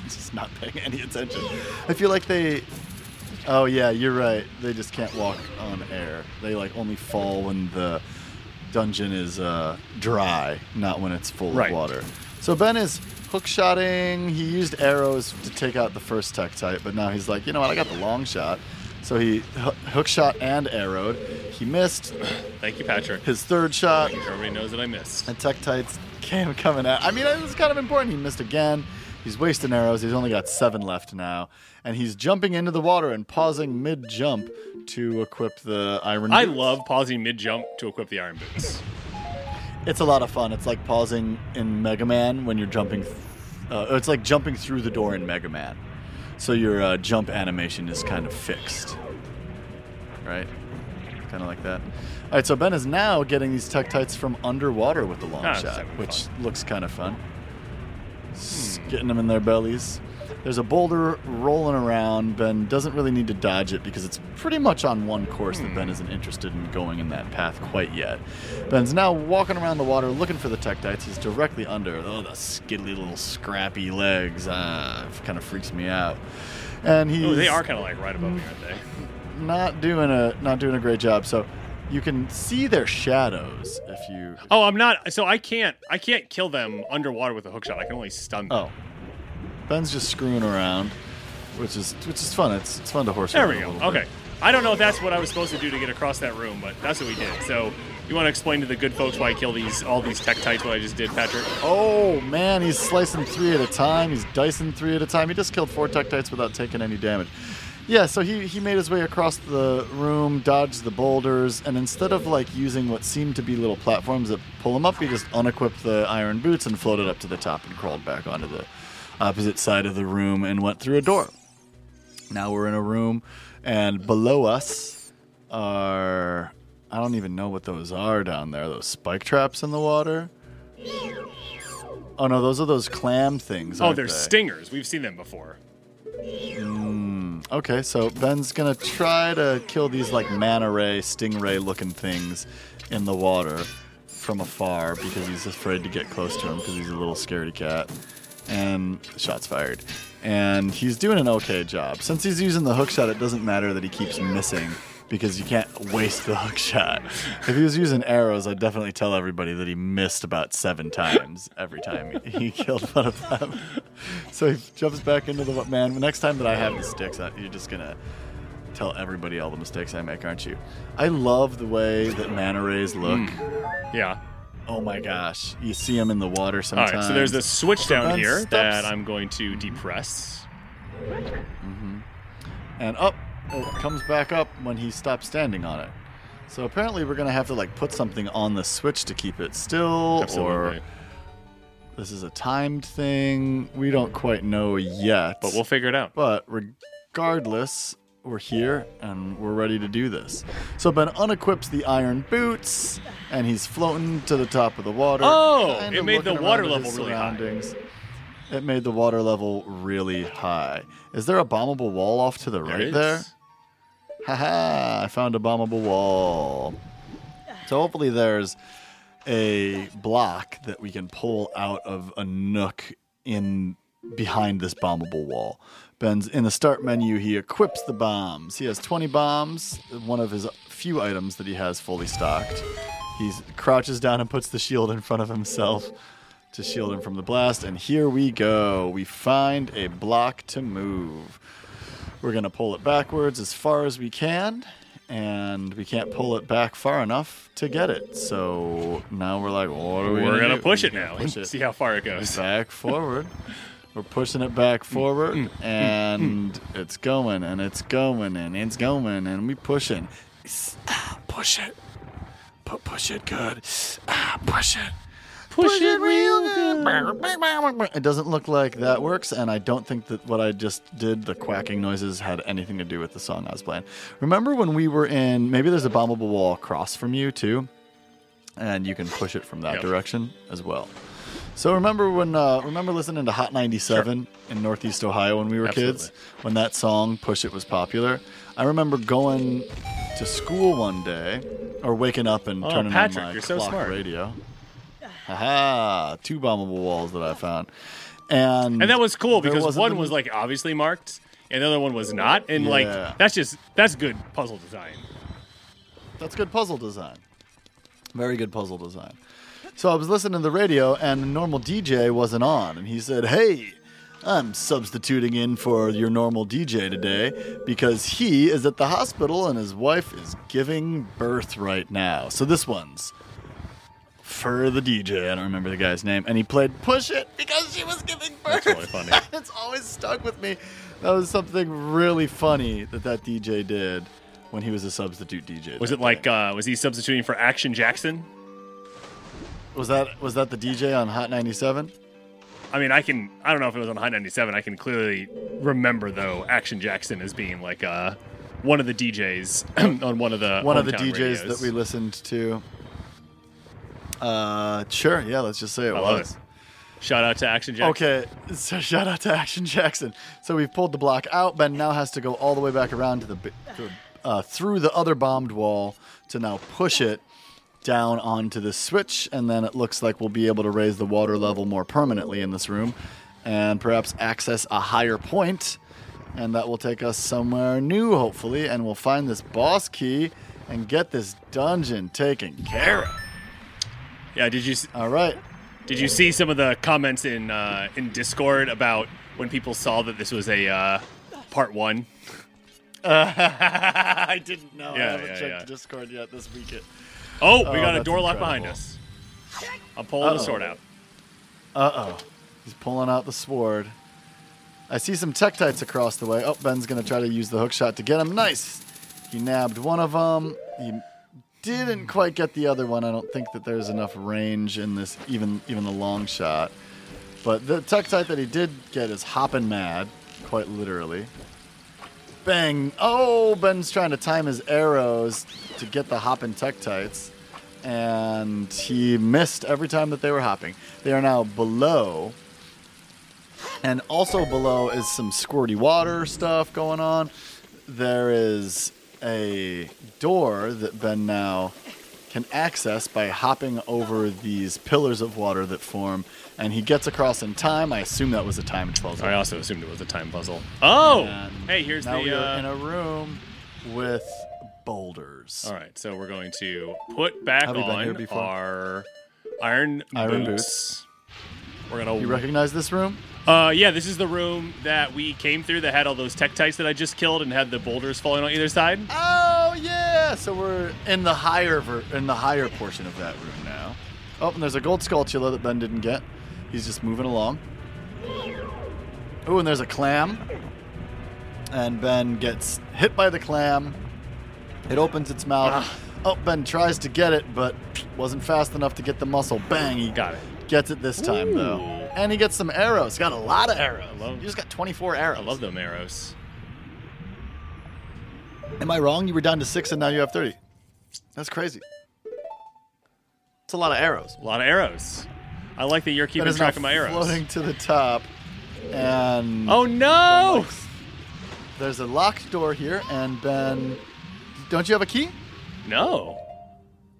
Speaker 1: just not paying any attention. I feel like they. Oh yeah, you're right. They just can't walk on air. They like only fall when the dungeon is uh, dry, not when it's full
Speaker 5: Right.
Speaker 1: of water. So Ben is hook shotting. He used arrows to take out the first tech Tektite, but now he's like, you know what? I got the long shot. So he h- hook shot and arrowed. He missed
Speaker 5: Thank you, Patrick.
Speaker 1: his third shot.
Speaker 5: Everybody knows that I missed.
Speaker 1: And Tektites came coming at. I mean, it was kind of important. He missed again. He's wasting arrows. He's only got seven left now, and he's jumping into the water and pausing mid jump to equip the iron. boots.
Speaker 5: I love pausing mid jump to equip the iron boots.
Speaker 1: It's a lot of fun. It's like pausing in Mega Man when you're jumping. Th- uh, it's like jumping through the door in Mega Man. So your uh, jump animation is kind of fixed, right? Kind of like that. All right, so Ben is now getting these Tektites from underwater with the long
Speaker 5: Ah,
Speaker 1: shot, which looks kind of fun. S- Getting them in their bellies. There's a boulder rolling around. Ben doesn't really need to dodge it because it's pretty much on one course that
Speaker 5: Hmm.
Speaker 1: Ben isn't interested in going in that path quite yet. Ben's now walking around the water looking for the Tektites. He's directly under. Oh, the skiddly little scrappy legs. Ah, kind of freaks me out. And he's
Speaker 5: Oh, they are kind of like right above me, aren't they?
Speaker 1: not doing a not doing a great job. So you can see their shadows if you.
Speaker 5: Oh, I'm not. So I can't. I can't kill them underwater with a hookshot. I can only stun them.
Speaker 1: Oh, Ben's just screwing around, which is which is fun. It's it's fun to horse.
Speaker 5: There we go.
Speaker 1: bit.
Speaker 5: Okay. I don't know if that's what I was supposed to do to get across that room, but that's what we did. So, you want to explain to the good folks why I kill these all these Tektites? What I just did, Patrick?
Speaker 1: Oh man, he's slicing three at a time. He's dicing three at a time. He just killed four Tektites without taking any damage. Yeah, so he, he made his way across the room, dodged the boulders, and instead of like using what seemed to be little platforms that pull him up, he just unequipped the iron boots and floated up to the top and crawled back onto the opposite side of the room and went through a door. Now we're in a room, and below us are I don't even know what those are down there. Those spike traps in the water. Oh no, those are those clam things.
Speaker 5: Oh, they're
Speaker 1: they?
Speaker 5: stingers. We've seen them before.
Speaker 1: Mm, Okay, so Ben's gonna try to kill these like manta ray, stingray looking things in the water from afar because he's afraid to get close to him because he's a little scaredy cat. And shots fired. And he's doing an okay job. Since he's using the hook shot, it doesn't matter that he keeps missing because you can't waste the hook shot. If he was using arrows, I'd definitely tell everybody that he missed about seven times every time he, killed one of them. So he jumps back into the man. The Next time that I have the sticks, you're just gonna tell everybody all the mistakes I make, aren't you? I love the way that manta rays look.
Speaker 5: Yeah.
Speaker 1: Oh my gosh, you see them in the water sometimes.
Speaker 5: right. So there's a switch down here
Speaker 1: steps-
Speaker 5: that I'm going to depress. Mm-hmm.
Speaker 1: and up it comes back up when he stops standing on it. So apparently we're gonna have to like put something on the switch to keep it still,
Speaker 5: Absolutely.
Speaker 1: or this is a timed thing. We don't quite know yet.
Speaker 5: But we'll figure it out.
Speaker 1: But regardless, we're here and we're ready to do this. So Ben unequips the iron boots and he's floating to the top of the water.
Speaker 5: Oh, it made the water
Speaker 1: around at his
Speaker 5: level really high.
Speaker 1: It made the water level really high. Is there a bombable wall off to the
Speaker 5: There
Speaker 1: right
Speaker 5: is.
Speaker 1: there? Haha, I found a bombable wall. So hopefully there's a block that we can pull out of a nook in behind this bombable wall. Ben's in the start menu, he equips the bombs. He has 20 bombs, one of his few items that he has fully stocked. He crouches down and puts the shield in front of himself to shield him from the blast. And here we go. We find a block to move. We're going to pull it backwards as far as we can. and we can't pull it back far enough to get it. So now we're like, what are we
Speaker 5: We're gonna
Speaker 1: do?
Speaker 5: push it now
Speaker 1: Push it
Speaker 5: see how far it goes.
Speaker 1: back forward. We're pushing it back forward,
Speaker 5: Mm,
Speaker 1: and it's going, and it's going, and it's going, and we pushing. Ah, Push it. Pu- Push it good. Ah, Push it. Push it real good. It doesn't look like that works, and I don't think that what I just did, the quacking noises, had anything to do with the song I was playing. Remember when we were in, maybe there's a bombable wall across from you, too? And you can push it from that
Speaker 5: Yep.
Speaker 1: direction as well. So remember when uh, remember listening to Hot 97 in Northeast Ohio when we were kids when that song Push It was popular. I remember going to school one day or waking up and
Speaker 5: Oh,
Speaker 1: turning
Speaker 5: Patrick,
Speaker 1: on my
Speaker 5: you're so
Speaker 1: clock
Speaker 5: smart.
Speaker 1: radio. Aha, two bombable walls that I found. And
Speaker 5: And that was cool
Speaker 1: there
Speaker 5: because
Speaker 1: wasn't
Speaker 5: one
Speaker 1: the-
Speaker 5: was like obviously marked, and the other one was not. And
Speaker 1: Yeah.
Speaker 5: like that's just that's good puzzle design.
Speaker 1: That's good puzzle design. Very good puzzle design. So I was listening to the radio, and the normal DJ wasn't on, and he said, "Hey, I'm substituting in for your normal DJ today because he is at the hospital and his wife is giving birth right now. So this one's for the DJ. I don't remember the guy's name, and he played "Push It" because she was giving birth.
Speaker 5: That's really funny.
Speaker 1: it's always stuck with me. That was something really funny that that DJ did when he was a substitute DJ.
Speaker 5: Was it like uh, was he substituting for Action Jackson?
Speaker 1: was that was that the DJ on Hot 97?
Speaker 5: I mean, I can I don't know if it was on Hot 97. I can clearly remember though Action Jackson as being like uh, one of the DJs on one of the
Speaker 1: One of the DJs
Speaker 5: radios.
Speaker 1: that we listened to. Uh, sure. Yeah, let's just say it
Speaker 5: I love
Speaker 1: was.
Speaker 5: it. Shout out to Action Jackson.
Speaker 1: Okay, so shout out to Action Jackson. So we've pulled the block out. Ben now has to go all the way back around to the uh, through the other bombed wall to now push it down onto the switch, and then it looks like we'll be able to raise the water level more permanently in this room, and perhaps access a higher point, and that will take us somewhere new, hopefully, and we'll find this boss key and get this dungeon taken care of.
Speaker 5: Yeah. Did you s-
Speaker 1: All right.
Speaker 5: did you see some of the comments in uh, in Discord about when people saw that this was a uh, part one?
Speaker 1: I didn't know. I
Speaker 5: Yeah,
Speaker 1: haven't
Speaker 5: yeah,
Speaker 1: checked
Speaker 5: yeah.
Speaker 1: Discord yet this week.
Speaker 5: Oh, we
Speaker 1: Oh,
Speaker 5: got a
Speaker 1: that's
Speaker 5: door lock behind
Speaker 1: incredible.
Speaker 5: us. I'm pulling the
Speaker 1: Uh-oh.
Speaker 5: sword out.
Speaker 1: Uh oh. He's pulling out the sword. I see some Tektites across the way. Oh, Ben's going to try to use the hook shot to get him. Nice. He nabbed one of them. He didn't quite get the other one. I don't think that there's enough range in this, even even the long shot. But the Tektite that he did get is hopping mad, quite literally. Bang! Oh, Ben's trying to time his arrows to get the hopping Tektites, and he missed every time that they were hopping. They are now below, and also below is some squirty water stuff going on. There is a door that Ben now can access by hopping over these pillars of water that form, and he gets across in time. I assume that was a time puzzle.
Speaker 5: I also assumed it was a time puzzle. Oh,
Speaker 1: And
Speaker 5: hey, here's
Speaker 1: now we
Speaker 5: the.
Speaker 1: are
Speaker 5: Uh,
Speaker 1: in a room with boulders.
Speaker 5: all right, so we're going to put back
Speaker 1: Have we been here
Speaker 5: on
Speaker 1: before?
Speaker 5: our iron,
Speaker 1: Iron
Speaker 5: boots. We're gonna.
Speaker 1: You recognize this room?
Speaker 5: Uh, yeah, this is the room that we came through that had all those tektites that I just killed and had the boulders falling on either side.
Speaker 1: Oh yeah! So we're in the higher ver- in the higher portion of that room now. Oh, and there's a gold skulltula that Ben didn't get. He's just moving along. Oh, and there's a clam. And Ben gets hit by the clam. It opens its mouth.
Speaker 5: Ah.
Speaker 1: Oh, Ben tries to get it, but wasn't fast enough to get the mussel. Bang! He
Speaker 5: Got it.
Speaker 1: Gets it this time though, and he gets some arrows. Got a lot of arrows.
Speaker 5: I love-
Speaker 1: you just got 24 arrows.
Speaker 5: I love them arrows.
Speaker 1: Am I wrong? You were down to six and now you have 30. That's crazy. It's a lot of arrows.
Speaker 5: A lot of arrows. I like that you're keeping
Speaker 1: That
Speaker 5: track of my arrows.
Speaker 1: floating to the top. And
Speaker 5: Oh no!
Speaker 1: there's a locked door here, and Ben, don't you have a key?
Speaker 5: No.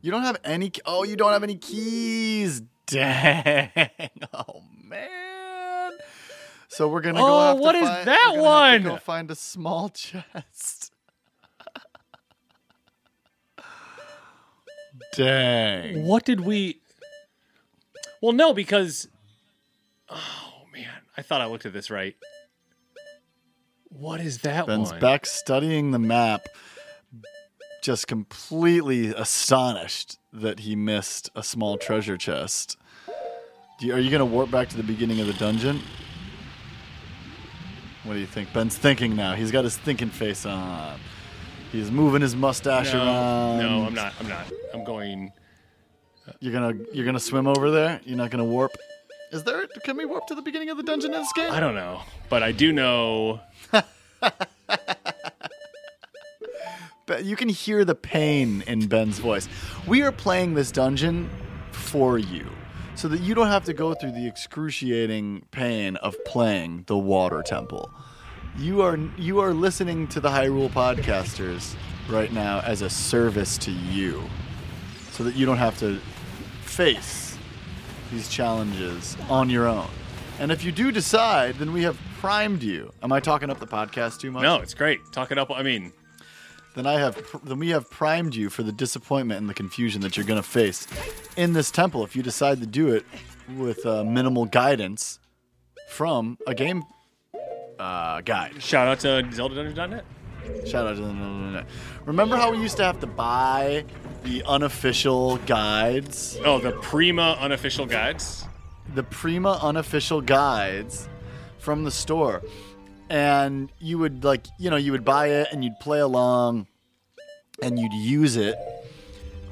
Speaker 1: You don't have any. Oh, you don't have any keys. Dang. Oh man. So we're gonna go.
Speaker 5: Oh,
Speaker 1: have to
Speaker 5: what is
Speaker 1: find-
Speaker 5: that
Speaker 1: we're gonna have to
Speaker 5: one?
Speaker 1: go find a small chest. Dang.
Speaker 5: What did we? Well, no, because oh man, I thought I looked at this right. What is that
Speaker 1: Ben's
Speaker 5: one?
Speaker 1: back studying the map, just completely astonished that he missed a small treasure chest. You, are you going to warp back to the beginning of the dungeon? What do you think? Ben's thinking now. He's got his thinking face on. He's moving his mustache
Speaker 5: No,
Speaker 1: around.
Speaker 5: no, I'm not. I'm not. I'm going.
Speaker 1: Uh, you're gonna you're gonna swim over there. You're not gonna warp. Is there? Can we warp to the beginning of the dungeon in this game?
Speaker 5: I don't know, but I do know.
Speaker 1: You can hear the pain in Ben's voice. We are playing this dungeon for you, so that you don't have to go through the excruciating pain of playing the Water Temple. You are you are listening to the Hyrule podcasters right now as a service to you, so that you don't have to face these challenges on your own. And if you do decide, then we have primed you. Am I talking up the podcast too much?
Speaker 5: No, it's great. Talk it up. I mean,
Speaker 1: then I have then we have primed you for the disappointment and the confusion that you're going to face in this temple if you decide to do it with uh, minimal guidance from a game uh, guide.
Speaker 5: shout out to ZeldaDungeons.net.
Speaker 1: Shout out to the Remember how we used to have to buy the unofficial guides,
Speaker 5: Oh, the Prima unofficial guides.
Speaker 1: the Prima unofficial guides from the store. And you would like, you know, you would buy it and you'd play along and you'd use it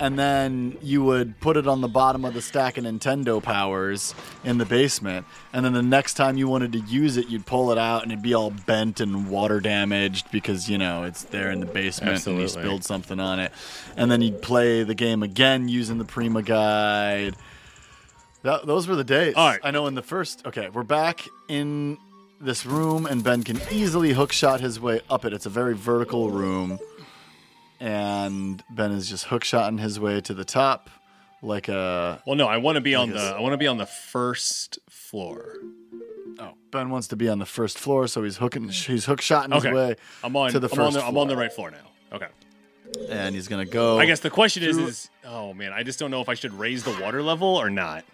Speaker 1: and then you would put it on the bottom of the stack of Nintendo powers in the basement. And then the next time you wanted to use it, you'd pull it out and it'd be all bent and water damaged because, you know, it's there in the basement and you spilled something on it. And then you'd play the game again using the Prima guide. That, those were the days.
Speaker 5: All right.
Speaker 1: I know in the first. Okay, we're back in this room, and Ben can easily hookshot his way up it. It's a very vertical room and Ben is just hook hookshotting his way to the top like a
Speaker 5: Well, no, I want to be on the. I want to be on the first floor.
Speaker 1: oh Ben wants to be on the first floor, so he's hooking he's hook hookshotting his
Speaker 5: Okay.
Speaker 1: way
Speaker 5: I'm on.
Speaker 1: to the
Speaker 5: I'm
Speaker 1: first
Speaker 5: on the, I'm on the right floor now. Okay.
Speaker 1: and he's gonna go.
Speaker 5: I guess the question is, is oh man, I just don't know if I should raise the water level or not.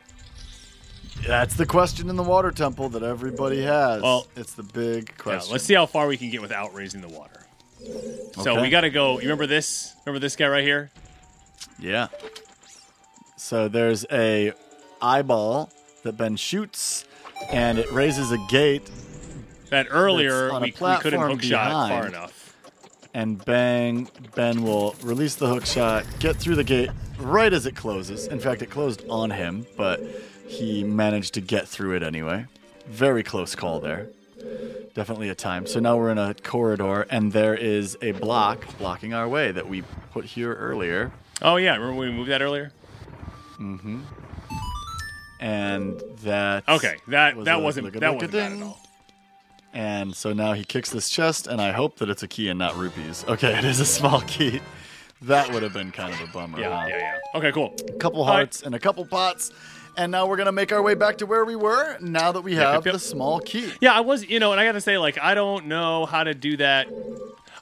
Speaker 1: That's the question in the water temple that everybody has.
Speaker 5: Well-
Speaker 1: it's the big
Speaker 5: Yeah,
Speaker 1: question.
Speaker 5: let's see how far we can get without raising the water. So
Speaker 1: Okay.
Speaker 5: we got to go. You remember this? Remember this guy right here?
Speaker 1: Yeah. So there's a eyeball that Ben shoots, and it raises a gate,
Speaker 5: That earlier
Speaker 1: That's on a
Speaker 5: we, we couldn't hook shot far enough.
Speaker 1: and bang, Ben will release the hook shot, get through the gate right as it closes. In fact, it closed on him, but he managed to get through it anyway. Very close call there. Definitely a time. So now we're in a corridor, and there is a block blocking our way that we put here earlier.
Speaker 5: Oh yeah, remember when we moved that earlier? Mm hmm.
Speaker 1: And that
Speaker 5: Okay, that
Speaker 1: was
Speaker 5: that wasn't that wasn't bad at all.
Speaker 1: And so now he kicks this chest, and I hope that it's a key and not rupees. Okay, it is a small key. That would have been kind of a bummer.
Speaker 5: Yeah,
Speaker 1: huh?
Speaker 5: yeah, yeah. Okay, cool.
Speaker 1: A couple
Speaker 5: All right.
Speaker 1: hearts and a couple pots. And now we're going to make our way back to where we were now that we have
Speaker 5: yep, yep.
Speaker 1: the small key.
Speaker 5: Yeah, I was, you know, and I got to say, like, I don't know how to do that.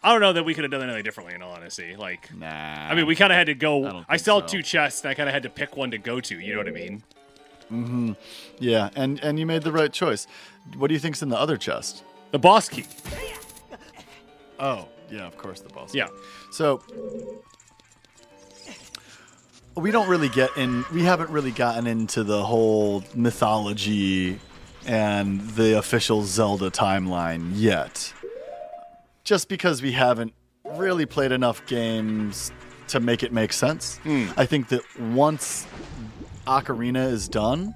Speaker 5: I don't know that we could have done anything differently. In all honesty, like,
Speaker 1: Nah.
Speaker 5: I mean, we kind of had to go.
Speaker 1: don't
Speaker 5: I,
Speaker 1: think
Speaker 5: saw
Speaker 1: so.
Speaker 5: two chests, and I kind of had to pick one to go to. You know what I mean? Mm-hmm.
Speaker 1: Yeah, and, and you made the right choice. What do you think's in the other chest?
Speaker 5: The boss key.
Speaker 1: Oh, yeah, of course, the boss.
Speaker 5: Yeah.
Speaker 1: So we don't really get in. We haven't really gotten into the whole mythology and the official Zelda timeline yet. Just because we haven't really played enough games to make it make sense. Hmm. I think that once Ocarina is done,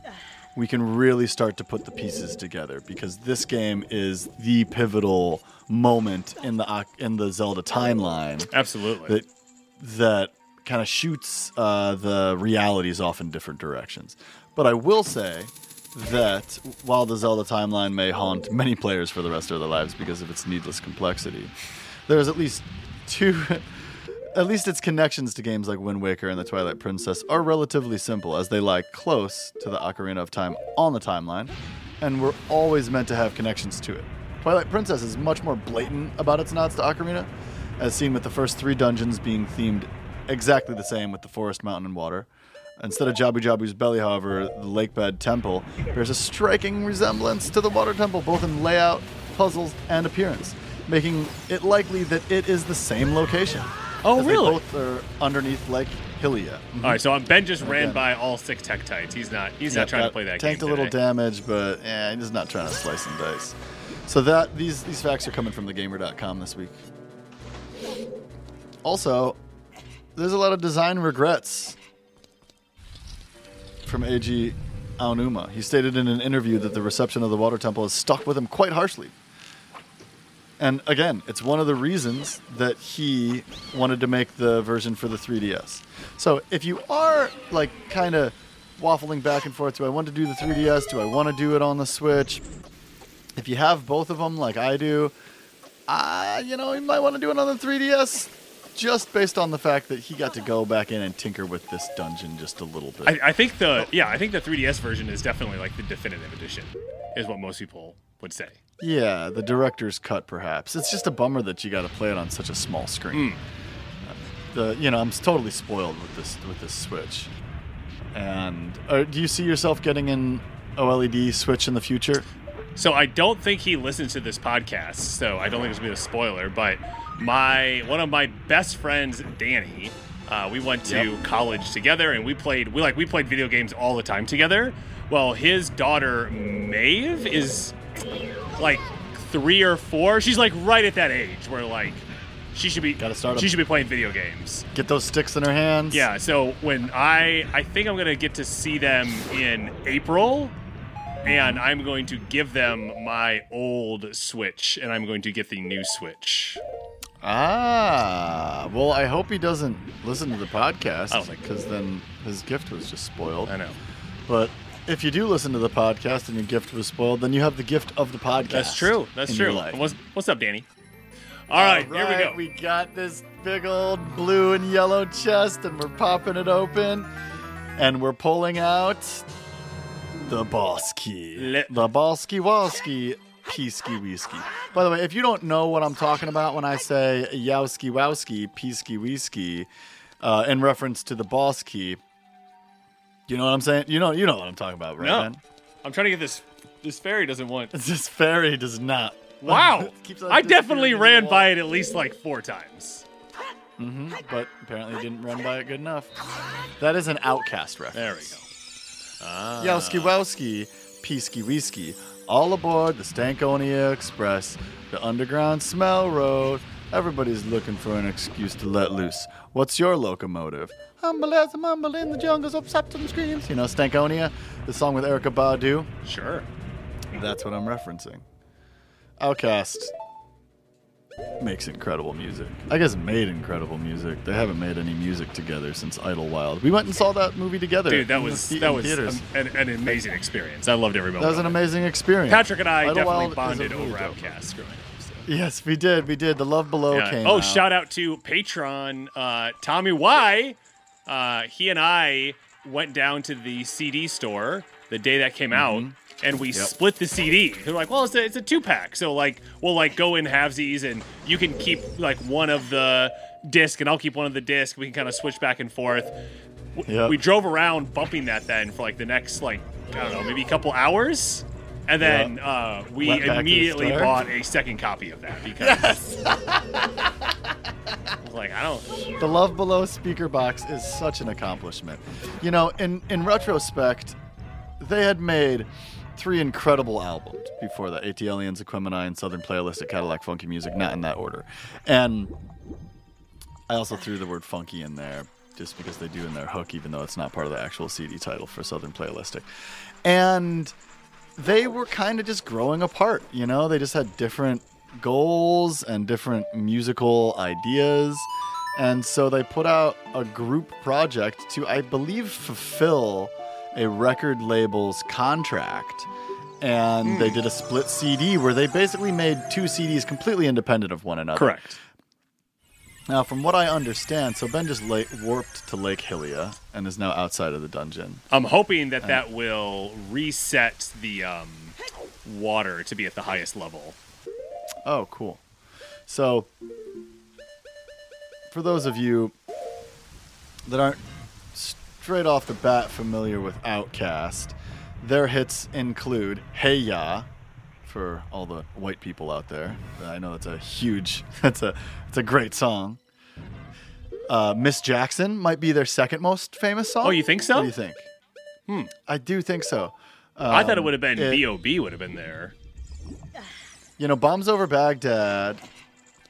Speaker 1: we can really start to put the pieces together because this game is the pivotal moment in the in the Zelda timeline
Speaker 5: Absolutely.
Speaker 1: that that kind of shoots uh, the realities off in different directions. But I will say that while the Zelda timeline may haunt many players for the rest of their lives because of its needless complexity, there's at least two. At least its connections to games like Wind Waker and the Twilight Princess are relatively simple, as they lie close to the Ocarina of Time on the timeline, and we're always meant to have connections to it. Twilight Princess is much more blatant about its nods to Ocarina, as seen with the first three dungeons being themed exactly the same with the forest, mountain, and water. Instead of Jabu Jabu's belly, however, the Lakebed Temple bears a striking resemblance to the Water Temple, both in layout, puzzles, and appearance, making it likely that it is the same location.
Speaker 5: Oh, really?
Speaker 1: both are underneath Lake Hylia.
Speaker 5: All right, so Ben just ran
Speaker 1: Again.
Speaker 5: by all six Tektites. He's not. He's
Speaker 1: Yeah,
Speaker 5: not trying to play that
Speaker 1: tanked
Speaker 5: game.
Speaker 1: a little damage, but yeah, he's not trying to slice and dice. So that these these facts are coming from thegamer.com this week. Also, there's a lot of design regrets from Eiji Aonuma. He stated in an interview that the reception of the Water Temple has stuck with him quite harshly. And again, it's one of the reasons that he wanted to make the version for the 3DS. So if you are like kind of waffling back and forth, do I want to do the 3DS? Do I want to do it on the Switch? If you have both of them, like I do, uh, you know, you might want to do it on the 3DS, just based on the fact that he got to go back in and tinker with this dungeon just a little bit.
Speaker 5: I, I think the yeah, I think the 3DS version is definitely like the definitive edition, is what most people would say.
Speaker 1: Yeah, the director's cut, perhaps. It's just a bummer that you got to play it on such a small screen. The you know I'm totally spoiled with this with this Switch. And uh, do you see yourself getting an OLED Switch in the future?
Speaker 5: So I don't think he listens to this podcast, so I don't think it's gonna be a spoiler. But my one of my best friends, Danny, uh, we went to
Speaker 1: Yep.
Speaker 5: college together, and we played we like we played video games all the time together. Well, his daughter Maeve is like three or four. She's like right at that age where like she should be
Speaker 1: Gotta start
Speaker 5: she should be playing video games.
Speaker 1: Get those sticks in her hands.
Speaker 5: Yeah, so when I I think I'm gonna get to see them in April, and I'm going to give them my old Switch, and I'm going to get the new Switch.
Speaker 1: Ah, well, I hope he doesn't listen to the podcast
Speaker 5: I don't think-
Speaker 1: because then his gift was just spoiled.
Speaker 5: I know.
Speaker 1: But if you do listen to the podcast and your gift was spoiled, then you have the gift of the podcast.
Speaker 5: That's true. That's true. What's what's up, Danny? All right, here we go.
Speaker 1: We got this big old blue and yellow chest, and we're popping it open, and we're pulling out the boss key.
Speaker 5: Le-
Speaker 1: the bossky walski peasky whiskey. By the way, if you don't know what I'm talking about when I say yowski wowski peasky whiskey, uh, in reference to the boss key, you know what I'm saying? You know, you know what I'm talking about, right?
Speaker 5: No.
Speaker 1: Ben?
Speaker 5: I'm trying to get this. This fairy doesn't want.
Speaker 1: This fairy does not.
Speaker 5: Wow, I definitely ran by it at least like four times.
Speaker 1: Mm-hmm, but apparently didn't run by it good enough. That is an OutKast reference.
Speaker 5: There we go. Ah.
Speaker 1: Yowski wowski, peasky whiskey. All aboard the Stankonia Express, the underground smell road. Everybody's looking for an excuse to let loose. What's your locomotive? Humble as a mumble in the jungles of septum screams. You know Stankonia, the song with Erykah Badu.
Speaker 5: Sure.
Speaker 1: That's what I'm referencing. OutKast makes incredible music. I guess made incredible music. They haven't made any music together since Idlewild. We went and saw that movie together.
Speaker 5: Dude, that was
Speaker 1: the-
Speaker 5: that was an, an amazing experience. I loved every moment.
Speaker 1: That was an amazing experience.
Speaker 5: Patrick and I
Speaker 1: Idlewild
Speaker 5: definitely bonded over OutKast growing up. so.
Speaker 1: Yes, we did. We did. The Love Below
Speaker 5: Yeah.
Speaker 1: came
Speaker 5: Oh,
Speaker 1: out.
Speaker 5: shout out to Patron uh, Tommy Y. Uh, he and I went down to the CD store the day that came out, and we split the CD. They're like, "Well, it's a, it's a two pack, so like we'll like go in halvesies, and you can keep like one of the disc, and I'll keep one of the disc. We can kind of switch back and forth." W-
Speaker 1: Yep.
Speaker 5: We drove around bumping that then for like the next like I don't know maybe a couple hours. And then uh, we immediately bought a second copy of that because I was like, I don't.
Speaker 1: The Love Below Speakerboxxx is such an accomplishment. You know, in in retrospect, they had made three incredible albums before that: AT Aliens, Aquemini, Southern Playlist at Cadillac Funky Music. Not in that order. And I also threw the word funky in there just because they do in their hook, even though it's not part of the actual CD title for Southern Playalistic. And they were kind of just growing apart, you know? They just had different goals and different musical ideas. And so they put out a group project to, I believe, fulfill a record label's contract. And they did a split CD where they basically made two CDs completely independent of one another.
Speaker 5: Correct.
Speaker 1: Now, from what I understand, so Ben just la- warped to Lake Hylia and is now outside of the dungeon.
Speaker 5: I'm hoping that that will reset the um, water to be at the highest level.
Speaker 1: Oh, cool. So, for those of you that aren't straight off the bat familiar with OutKast, their hits include "Hey Ya" for all the white people out there. I know that's a huge, that's a, it's a great song. Uh, Miss Jackson might be their second most famous song.
Speaker 5: Oh, you think so?
Speaker 1: What do you think? Hmm. I do think so.
Speaker 5: I thought it
Speaker 1: Um,
Speaker 5: would have been
Speaker 1: it-
Speaker 5: B.O.B. would have been there.
Speaker 1: You know, Bombs Over Baghdad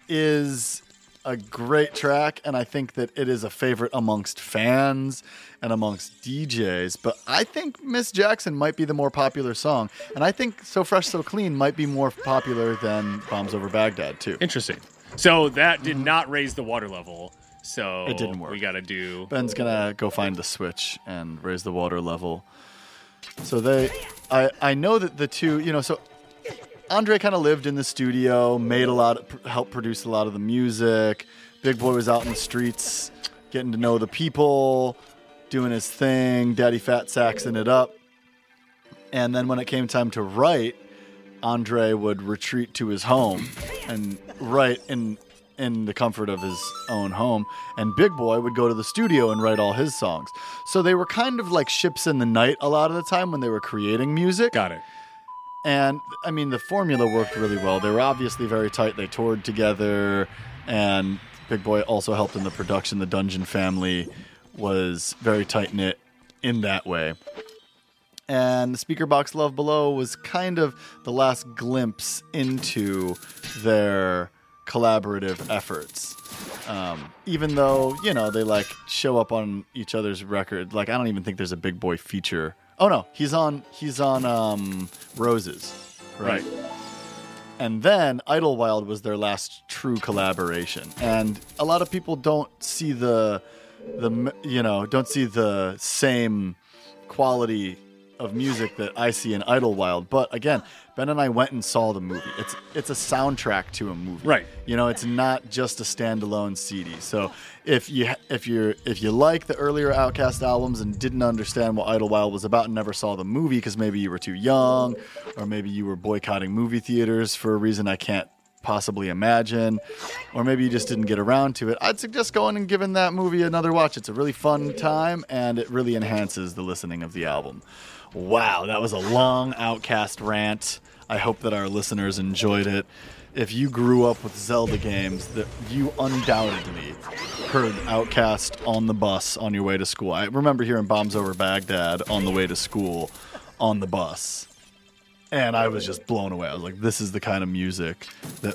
Speaker 1: is a great track, and I think that it is a favorite amongst fans and amongst DJs. But I think Miss Jackson might be the more popular song, and I think So Fresh, So Clean might be more popular than Bombs Over Baghdad, too.
Speaker 5: Interesting. So that did not raise the water level. So
Speaker 1: Mm-hmm. It didn't work.
Speaker 5: We got to do.
Speaker 1: Ben's gonna go find the switch and raise the water level. So they, I, I know that the two, you know, so Andre kind of lived in the studio, made a lot, helped produce a lot of the music. Big Boy was out in the streets, getting to know the people, doing his thing. Daddy Fat saxing it up. And then when it came time to write, Andre would retreat to his home and write in in the comfort of his own home, and Big Boy would go to the studio and write all his songs. So they were kind of like ships in the night a lot of the time when they were creating music.
Speaker 5: Got it.
Speaker 1: And I mean, the formula worked really well. They were obviously very tight. They toured together, and Big Boy also helped in the production. The Dungeon family was very tight knit in that way. And the Speakerboxxx Love Below was kind of the last glimpse into their collaborative efforts. Um, even though, you know, they like show up on each other's record. Like, I don't even think there's a Big Boy feature. Oh no, he's on he's on um, Roses.
Speaker 5: Right.
Speaker 1: And then Idlewild was their last true collaboration. And a lot of people don't see the the you know, don't see the same quality of music that I see in Idlewild. But again, Ben and I went and saw the movie. It's it's a soundtrack to a movie.
Speaker 5: Right.
Speaker 1: You know, it's not just a standalone CD. So if you if you're if you like the earlier OutKast albums and didn't understand what Idlewild was about and never saw the movie because maybe you were too young or maybe you were boycotting movie theaters for a reason I can't possibly imagine or maybe you just didn't get around to it i'd suggest going and giving that movie another watch it's a really fun time and it really enhances the listening of the album wow that was a long OutKast rant i hope that our listeners enjoyed it if you grew up with zelda games that you undoubtedly heard OutKast on the bus on your way to school i remember hearing bombs over baghdad on the way to school on the bus and I was just blown away. I was like, "This is the kind of music that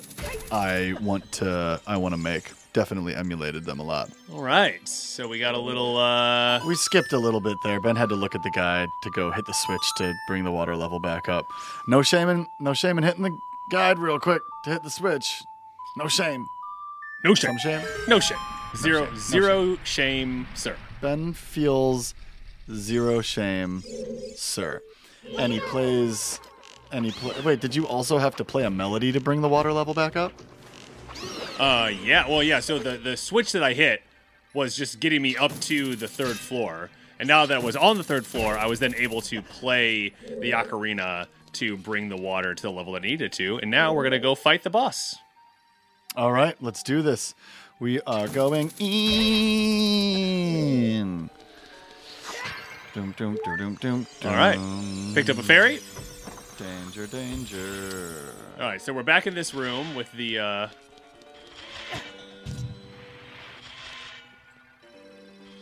Speaker 1: I want to I want to make." Definitely emulated them a lot.
Speaker 5: All right. So we got a little. uh
Speaker 1: We skipped a little bit there. Ben had to look at the guide to go hit the switch to bring the water level back up. No shame in no shame in hitting the guide real quick to hit the switch. No shame.
Speaker 5: No shame.
Speaker 1: Some shame.
Speaker 5: No shame. Zero.
Speaker 1: shame. No
Speaker 5: Zero shame, sir.
Speaker 1: Ben feels zero shame, sir. And he plays and he play, Wait, did you also have to play a melody to bring the water level back up?
Speaker 5: Uh, yeah. Well, yeah. So the the switch that I hit was just getting me up to the third floor, and now that I was on the third floor, I was then able to play the ocarina to bring the water to the level that I needed to. And now we're gonna go fight the boss.
Speaker 1: All right, let's do this. We are going in. Doom, doom, doom, doom, doom,
Speaker 5: All right. Picked up a fairy.
Speaker 1: Danger, danger.
Speaker 5: All right. So we're back in this room with the. uh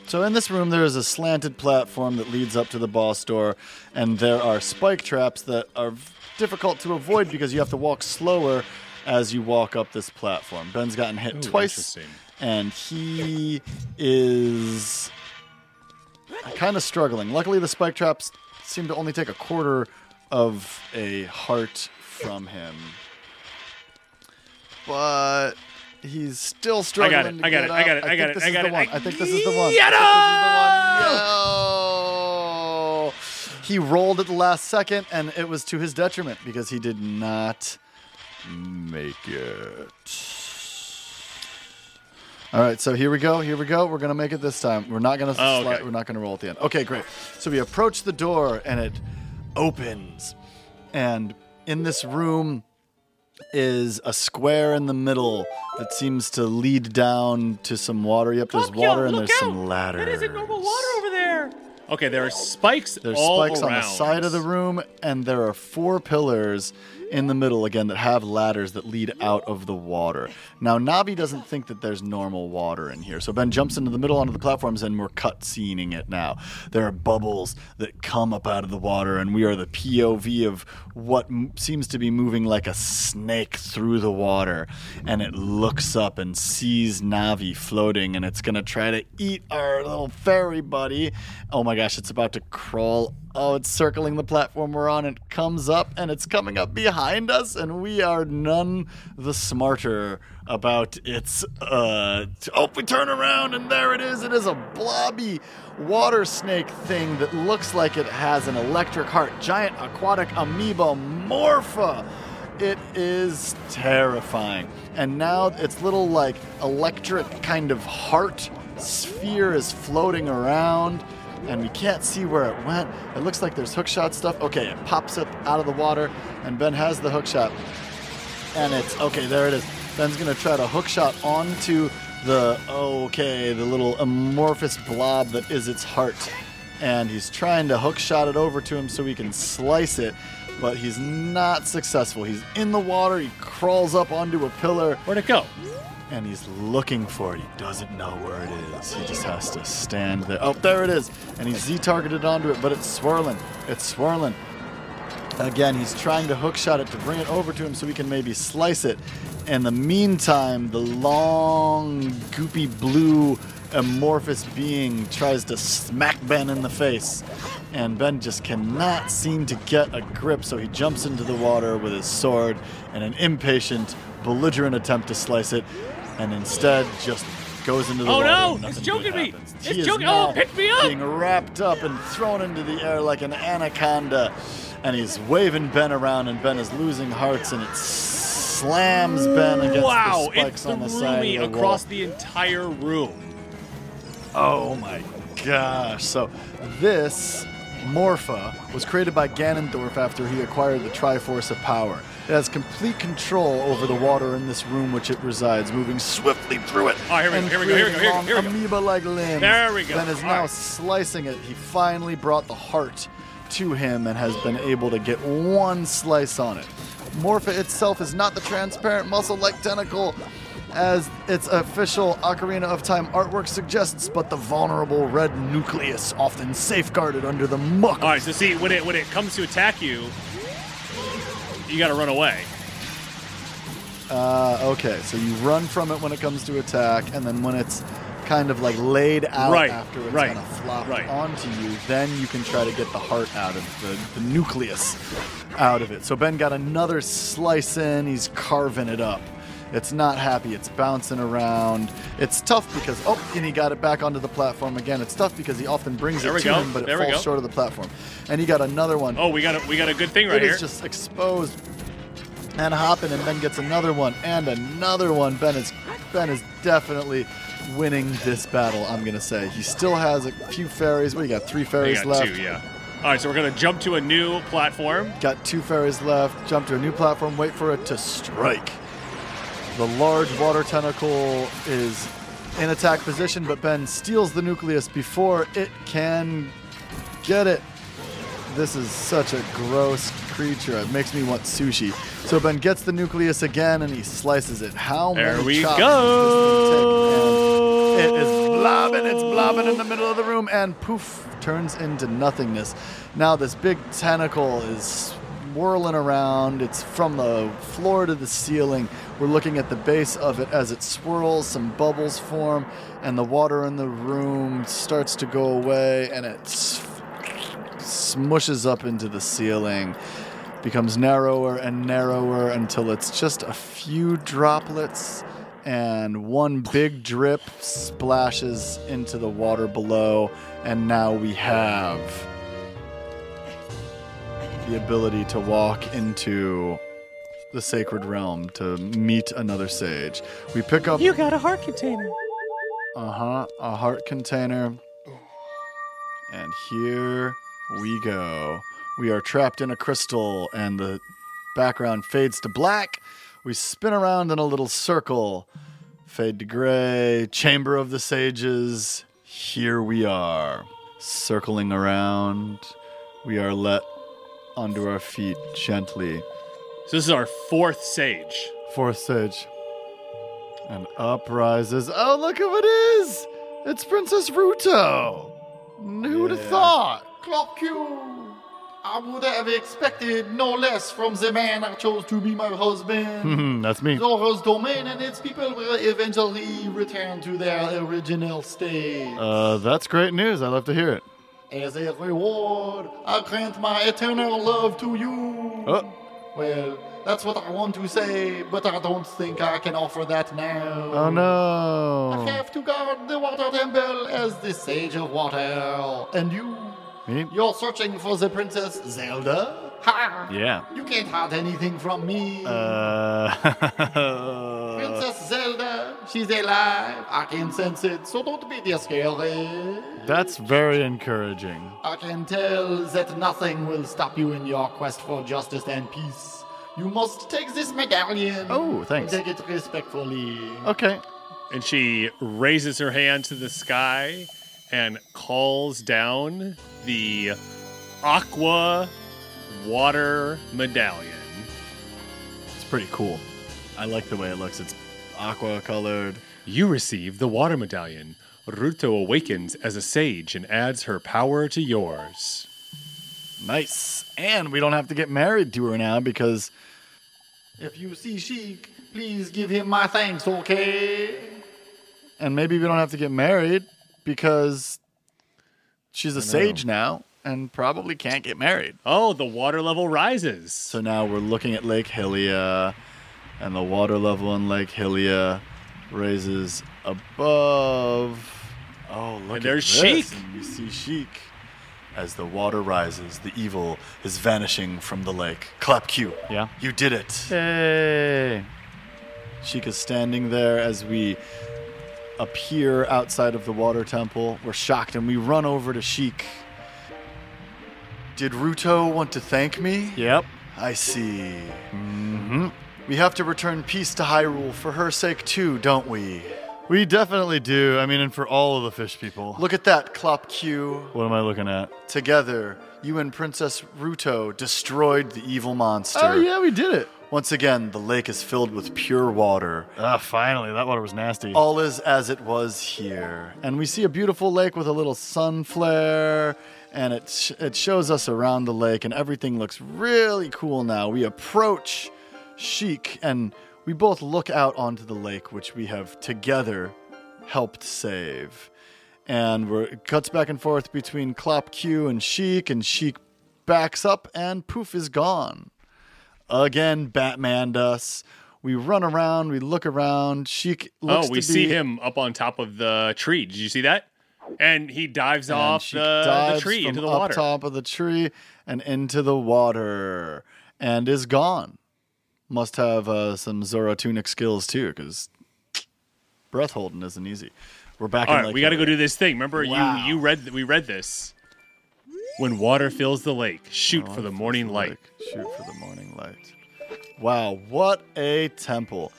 Speaker 1: So in this room, there is a slanted platform that leads up to the boss door, and there are spike traps that are difficult to avoid because you have to walk slower as you walk up this platform. Ben's gotten hit
Speaker 5: Ooh,
Speaker 1: twice, and he is uh, kind of struggling. Luckily, the spike traps seem to only take a quarter of a heart from him, but he's still struggling.
Speaker 5: I got it, I got it, I got it, I got it, I got it.
Speaker 1: I think this is the one.
Speaker 5: Get
Speaker 1: I think this is the one. No! He rolled at the last second, and it was to his detriment because he did not make it. All right, so here we go. Here we go. We're gonna make it this time. We're not gonna
Speaker 5: Oh, okay.
Speaker 1: we're not gonna roll at the end. Okay, great. So we approach the door and it opens, and in this room is a square in the middle that seems to lead down to some water. Yep, there's water and there's some ladders.
Speaker 5: That isn't normal water over there. Okay, there are spikes
Speaker 1: There's
Speaker 5: all
Speaker 1: spikes on the side of the room, and there are four pillars in the middle again that have ladders that lead out of the water. Now Navi doesn't think that there's normal water in here, so Ben jumps into the middle onto the platforms, and we're cut scening it now. There are bubbles that come up out of the water, and we are the POV of what m- seems to be moving like a snake through the water, and it looks up and sees Navi floating, and it's gonna try to eat our little fairy buddy. Oh my gosh, it's about to crawl. Oh, it's circling the platform we're on. It comes up and it's coming up behind us, and we are none the smarter about its. Uh, oh, we turn around and there it is. It is a blobby water snake thing that looks like it has an electric heart. Giant aquatic amoeba morpha. It is terrifying. And now its little, like, electric kind of heart sphere is floating around, and we can't see where it went. It looks like there's hookshot stuff. Okay, it pops up out of the water, and Ben has the hookshot. And it's, okay, there it is. Ben's gonna try to hookshot onto the, okay, the little amorphous blob that is its heart. And he's trying to hookshot it over to him so he can slice it but he's not successful. He's in the water, he crawls up onto a pillar,
Speaker 5: Where'd it go?
Speaker 1: And he's looking for it. He doesn't know where it is. He just has to stand there. Oh, there it is. And he's Z targeted onto it, but it's swirling. It's swirling. Again, he's trying to hookshot it to bring it over to him so he can maybe slice it. In the meantime, the long, goopy blue, amorphous being tries to smack Ben in the face. And Ben just cannot seem to get a grip, so he jumps into the water with his sword in an impatient, belligerent attempt to slice it, and instead just goes into the
Speaker 5: Oh,
Speaker 1: water.
Speaker 5: no!
Speaker 1: and
Speaker 5: It's choking me! It's
Speaker 1: He is
Speaker 5: choking- oh, pick me up!
Speaker 1: Being wrapped up and thrown into the air like an anaconda, and he's waving Ben around, and Ben is losing hearts, and it slams Ben against
Speaker 5: wow,
Speaker 1: the spikes on the side of the
Speaker 5: across
Speaker 1: wall.
Speaker 5: the entire room.
Speaker 1: Oh my gosh! So this Morpha was created by Ganondorf after he acquired the Triforce of Power. It has complete control over the water in this room which it resides, moving swiftly through it.
Speaker 5: Oh, here we go, here we go, here we go, here we go, here we go.
Speaker 1: Amoeba-like limbs.
Speaker 5: There we go.
Speaker 1: Ben is
Speaker 5: All
Speaker 1: now
Speaker 5: right.
Speaker 1: slicing it. He finally brought the heart to him and has been able to get one slice on it. Morpha itself is not the transparent muscle-like tentacle as its official Ocarina of Time artwork suggests, but the vulnerable red nucleus, often safeguarded under the muck.
Speaker 5: All right, so see when it when it comes to attack you, you got to run away.
Speaker 1: Uh, okay, so you run from it when it comes to attack, and then when it's kind of like laid out
Speaker 5: Right,
Speaker 1: after it's
Speaker 5: right,
Speaker 1: kind of flopped
Speaker 5: right.
Speaker 1: onto you, then you can try to get the heart out of the, the nucleus out of it. So Ben got another slice in. He's carving it up. It's not happy. It's bouncing around. It's tough because oh, and he got it back onto the platform again. It's tough because he often brings
Speaker 5: There
Speaker 1: it to
Speaker 5: go,
Speaker 1: him, but it
Speaker 5: there we
Speaker 1: falls short of the platform. And he got another one.
Speaker 5: Oh, we got a we got a good thing right
Speaker 1: It
Speaker 5: here.
Speaker 1: It is just exposed and hopping, and Ben gets another one and another one. Ben is Ben is definitely winning this battle. I'm gonna say he still has a few fairies. What do you got? Three
Speaker 5: We
Speaker 1: fairies
Speaker 5: got
Speaker 1: left.
Speaker 5: two, yeah. All right, so we're gonna jump to a new platform.
Speaker 1: Got two fairies left. Jump to a new platform. Wait for it to strike. The large water tentacle is in attack position, but Ben steals the nucleus before it can get it. This is such a gross creature. It makes me want sushi. So Ben gets the nucleus again and he slices it. How
Speaker 5: There
Speaker 1: many
Speaker 5: we
Speaker 1: chops does this thing
Speaker 5: go.
Speaker 1: It is blobbing, it's blobbing in the middle of the room, and poof, turns into nothingness. Now this big tentacle is whirling around. It's from the floor to the ceiling. We're looking at the base of it as it swirls, some bubbles form, and the water in the room starts to go away, and it smushes up into the ceiling, becomes narrower and narrower until it's just a few droplets, and one big drip splashes into the water below, and now we have the ability to walk into the sacred realm to meet another sage. We pick up
Speaker 5: You got a heart container.
Speaker 1: uh huh. A heart container. And here we go. We are trapped in a crystal, and the background fades to black. We spin around in a little circle. Fade to gray. Chamber of the Sages. Here we are. Circling around. We are let onto our feet gently
Speaker 5: So this is our fourth sage.
Speaker 1: Fourth sage. And up rises. Oh, look who it is! It's Princess Ruto. Who would have thought?
Speaker 7: Clock Q. I would have expected no less from the man I chose to be my husband.
Speaker 1: Hmm, that's me.
Speaker 7: Zora's domain and its people will eventually return to their original state.
Speaker 1: Uh, that's great news. I love to hear it.
Speaker 7: As a reward, I grant my eternal love to you.
Speaker 1: Oh,
Speaker 7: Well, that's what I want to say, but I don't think I can offer that now.
Speaker 1: oh no.
Speaker 7: I have to guard the water temple as the sage of water. And you?
Speaker 1: Me?
Speaker 7: You're searching for the Princess Zelda? Ha!
Speaker 1: Yeah.
Speaker 7: You can't hide anything from me.
Speaker 1: Uh.
Speaker 7: Princess Zelda, she's alive. I can sense it, so don't be discouraged.
Speaker 1: that's very encouraging.
Speaker 7: I can tell that nothing will stop you in your quest for justice and peace. You must take this medallion.
Speaker 1: Oh, thanks.
Speaker 7: Take it respectfully.
Speaker 1: Okay.
Speaker 5: And she raises her hand to the sky and calls down the aqua water medallion.
Speaker 1: It's pretty cool. I like the way it looks. It's aqua colored.
Speaker 5: You receive the water medallion. Ruto awakens as a sage and adds her power to yours.
Speaker 1: Nice. And we don't have to get married to her now because
Speaker 7: If you see Sheik, please give him my thanks, okay?
Speaker 1: and maybe we don't have to get married because she's a sage now and probably can't get married.
Speaker 5: Oh, the water level rises.
Speaker 1: So now we're looking at Lake Hylia, and the water level in Lake Hylia raises above. Oh, look
Speaker 5: And there's
Speaker 1: this.
Speaker 5: Sheik.
Speaker 1: And we see Sheik. As the water rises, the evil is vanishing from the lake. Clap Q.
Speaker 6: Yeah.
Speaker 1: You did it. Yay. Sheik is standing there as we appear outside of the water temple. We're shocked and we run over to Sheik. Did Ruto want to thank me?
Speaker 6: Yep.
Speaker 1: I see. hmm We have to return peace to Hyrule for her sake too, don't we? We definitely do. I mean, and for all of the fish people. Look at that, Clop Q. What am I looking at? Together, you and Princess Ruto destroyed the evil monster.
Speaker 6: Oh, yeah, we did it.
Speaker 1: Once again, the lake is filled with pure water.
Speaker 6: Ah, finally. That water was nasty.
Speaker 1: All is as it was here. And we see a beautiful lake with a little sun flare, and it, sh- it shows us around the lake, and everything looks really cool now. We approach Sheik, and we both look out onto the lake, which we have together helped save. And we're, it cuts back and forth between Clop Q and Sheik, and Sheik backs up, and poof is gone. Again, Batman us. We run around, we look around. Sheik oh, looks
Speaker 5: oh, we
Speaker 1: to
Speaker 5: see him up on top of the tree. Did you see that? And he dives
Speaker 1: and
Speaker 5: off the, the tree into the water.
Speaker 1: top of the tree and into the water and is gone. Must have uh, some Zora tunic skills too, because breath holding isn't easy. We're back.
Speaker 5: All
Speaker 1: in
Speaker 5: right,
Speaker 1: Lake
Speaker 5: we got to go do this thing. Remember,
Speaker 1: Wow.
Speaker 5: you you read we read this. When water fills the lake, shoot for the morning light.
Speaker 1: lake. Shoot for the morning light. Wow, what a temple!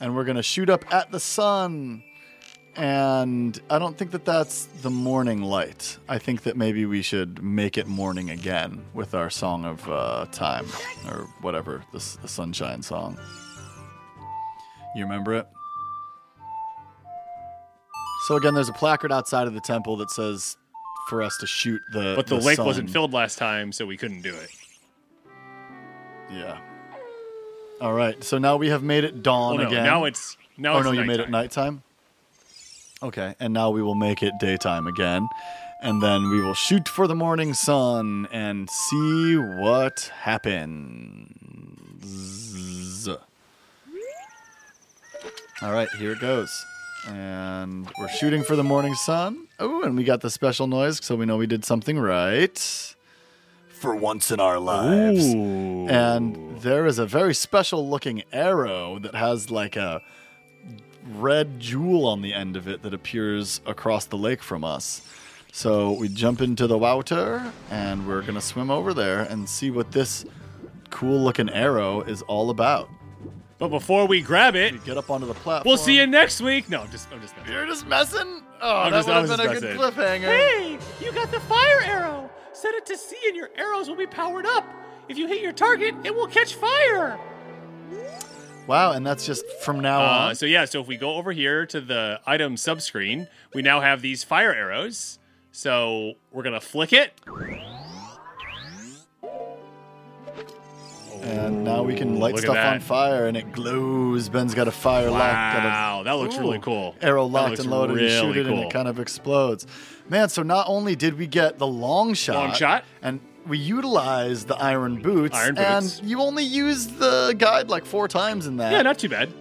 Speaker 1: And we're gonna shoot up at the sun. And I don't think that that's the morning light. I think that maybe we should make it morning again with our song of uh, time or whatever, the, the sunshine song. You remember it? So again, there's a placard outside of the temple that says for us to shoot the.
Speaker 5: But the, lake wasn't filled last time, so we couldn't do it.
Speaker 1: Yeah. All right. So now we have made it dawn
Speaker 5: Well, no,
Speaker 1: again.
Speaker 5: now it's now
Speaker 1: oh
Speaker 5: it's
Speaker 1: no, you made it
Speaker 5: nighttime.
Speaker 1: Okay, and now we will make it daytime again, and then we will shoot for the morning sun and see what happens. All right, here it goes. And we're shooting for the morning sun. Oh, and we got the special noise, so we know we did something right. For once in our lives.
Speaker 5: Ooh.
Speaker 1: And there is a very special looking arrow that has like a red jewel on the end of it that appears across the lake from us. So we jump into the water and we're going to swim over there and see what this cool looking arrow is all about.
Speaker 5: But before we grab it,
Speaker 1: Get up onto the platform.
Speaker 5: we'll see you next week. No, I'm just I'm just messing.
Speaker 1: You're just messing? Oh,
Speaker 5: I'm
Speaker 1: that
Speaker 5: just-
Speaker 1: would
Speaker 5: I
Speaker 1: have been a
Speaker 5: just
Speaker 1: good cliffhanger.
Speaker 5: Hey, you got the fire arrow. Set it to C and your arrows will be powered up. if you hit your target, it will catch fire.
Speaker 1: Wow, and that's just from now
Speaker 5: Uh,
Speaker 1: on.
Speaker 5: so yeah, so if we go over here to the item subscreen, we now have these fire arrows. So we're gonna flick it.
Speaker 1: And now we can light
Speaker 5: Look
Speaker 1: stuff on fire and it glows. Ben's got a fire lock. got
Speaker 5: Wow, that looks really cool.
Speaker 1: Arrow locked and loaded.
Speaker 5: Really
Speaker 1: you shoot it
Speaker 5: cool.
Speaker 1: and it kind of explodes. Man, so not only did we get the long shot,
Speaker 5: Long shot.
Speaker 1: and we utilized the iron boots,
Speaker 5: Iron boots.
Speaker 1: and you only used the guide like four times in that.
Speaker 5: yeah, not too bad.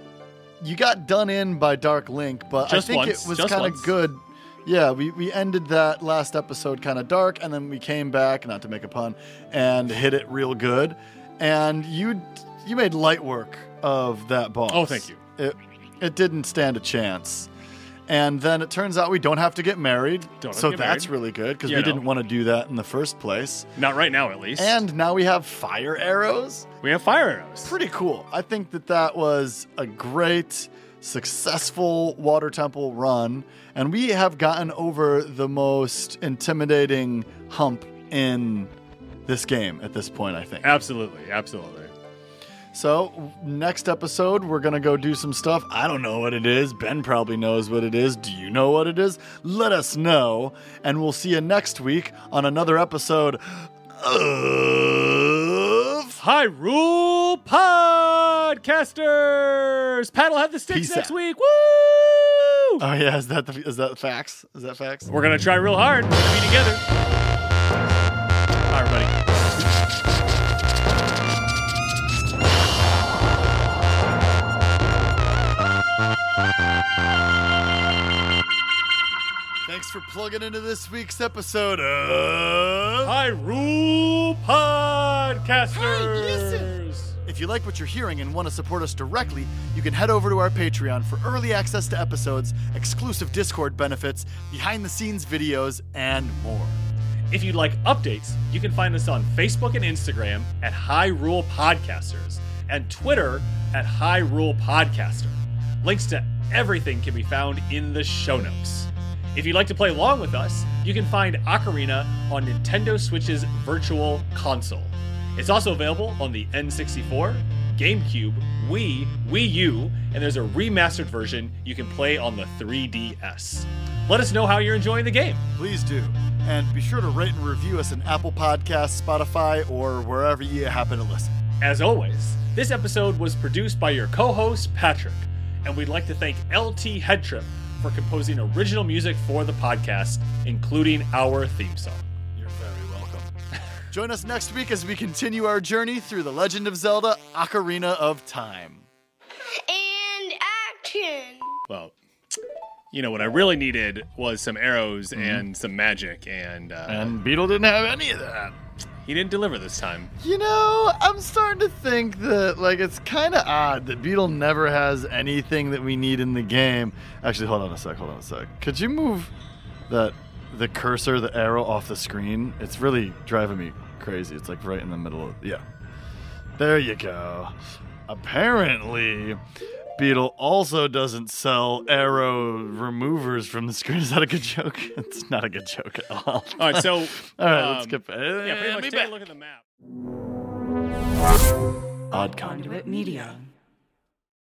Speaker 1: you got done in by Dark Link, but
Speaker 5: Just
Speaker 1: I think
Speaker 5: once,
Speaker 1: it was
Speaker 5: just
Speaker 1: kind
Speaker 5: once.
Speaker 1: of good. Yeah, we, we ended that last episode kind of dark, and then we came back, not to make a pun, and hit it real good. And you you made light work of that boss.
Speaker 5: Oh, thank you.
Speaker 1: It it didn't stand a chance. And then it turns out we don't have to get married,
Speaker 5: Don't
Speaker 1: so
Speaker 5: get
Speaker 1: that's
Speaker 5: married.
Speaker 1: really good because
Speaker 5: You
Speaker 1: we
Speaker 5: know.
Speaker 1: didn't want to do that in the first place.
Speaker 5: Not right now, at least.
Speaker 1: And now we have fire arrows
Speaker 5: we have fire arrows.
Speaker 1: pretty cool. I think that that was a great, successful water temple run, and we have gotten over the most intimidating hump in this game at this point. I think.
Speaker 5: Absolutely, absolutely.
Speaker 1: So next episode, we're gonna go do some stuff. I don't know what it is. Ben probably knows what it is. Do you know what it is? Let us know, and we'll see you next week on another episode of.
Speaker 5: Hyrule Podcasters! Pat will have the sticks
Speaker 1: Peace
Speaker 5: next
Speaker 1: out.
Speaker 5: week. Woo!
Speaker 1: Oh yeah, is that the, is that facts? Is that facts?
Speaker 5: We're gonna try real hard. We're be together. Bye, everybody.
Speaker 1: For plugging into this week's episode of.
Speaker 5: Hyrule Podcasters!
Speaker 1: If you like what you're hearing and want to support us directly, you can head over to our Patreon for early access to episodes, exclusive Discord benefits, behind the scenes videos, and more.
Speaker 5: If you'd like updates, you can find us on Facebook and Instagram at Hyrule Podcasters and Twitter at Hyrule Podcaster. Links to everything can be found in the show notes. If you'd like to play along with us, you can find Ocarina on Nintendo Switch's Virtual Console. It's also available on the N64, GameCube, Wii, Wii U, and there's a remastered version you can play on the 3DS. Let us know how you're enjoying the game.
Speaker 1: Please do. And be sure to rate and review us in Apple Podcasts, Spotify, or wherever you happen to listen.
Speaker 5: As always, this episode was produced by your co host, Patrick, and we'd like to thank LT Headtrip for composing original music for the podcast, including our theme song.
Speaker 1: You're very welcome. Join us next week as we continue our journey through The Legend of Zelda Ocarina of Time.
Speaker 8: And action.
Speaker 5: Well, you know, what I really needed was some arrows
Speaker 1: Mm-hmm.
Speaker 5: and some magic, and, uh,
Speaker 1: And Beedle didn't have any of that.
Speaker 5: He didn't deliver this time.
Speaker 1: You know, I'm starting to think that like it's kind of odd that Beedle never has anything that we need in the game. Actually, hold on a sec. Hold on a sec. Could you move that the cursor, the arrow off the screen? It's really driving me crazy. It's like right in the middle of yeah. There you go. Apparently, Beedle also doesn't sell arrow removers from the screen. Is that a good joke? It's not a good joke at all.
Speaker 5: All right, so.
Speaker 1: all right, let's
Speaker 5: um,
Speaker 1: get back.
Speaker 5: Yeah, pretty much
Speaker 1: Be
Speaker 5: take
Speaker 1: back.
Speaker 5: a look at the map.
Speaker 1: Odd
Speaker 9: Conduit Media.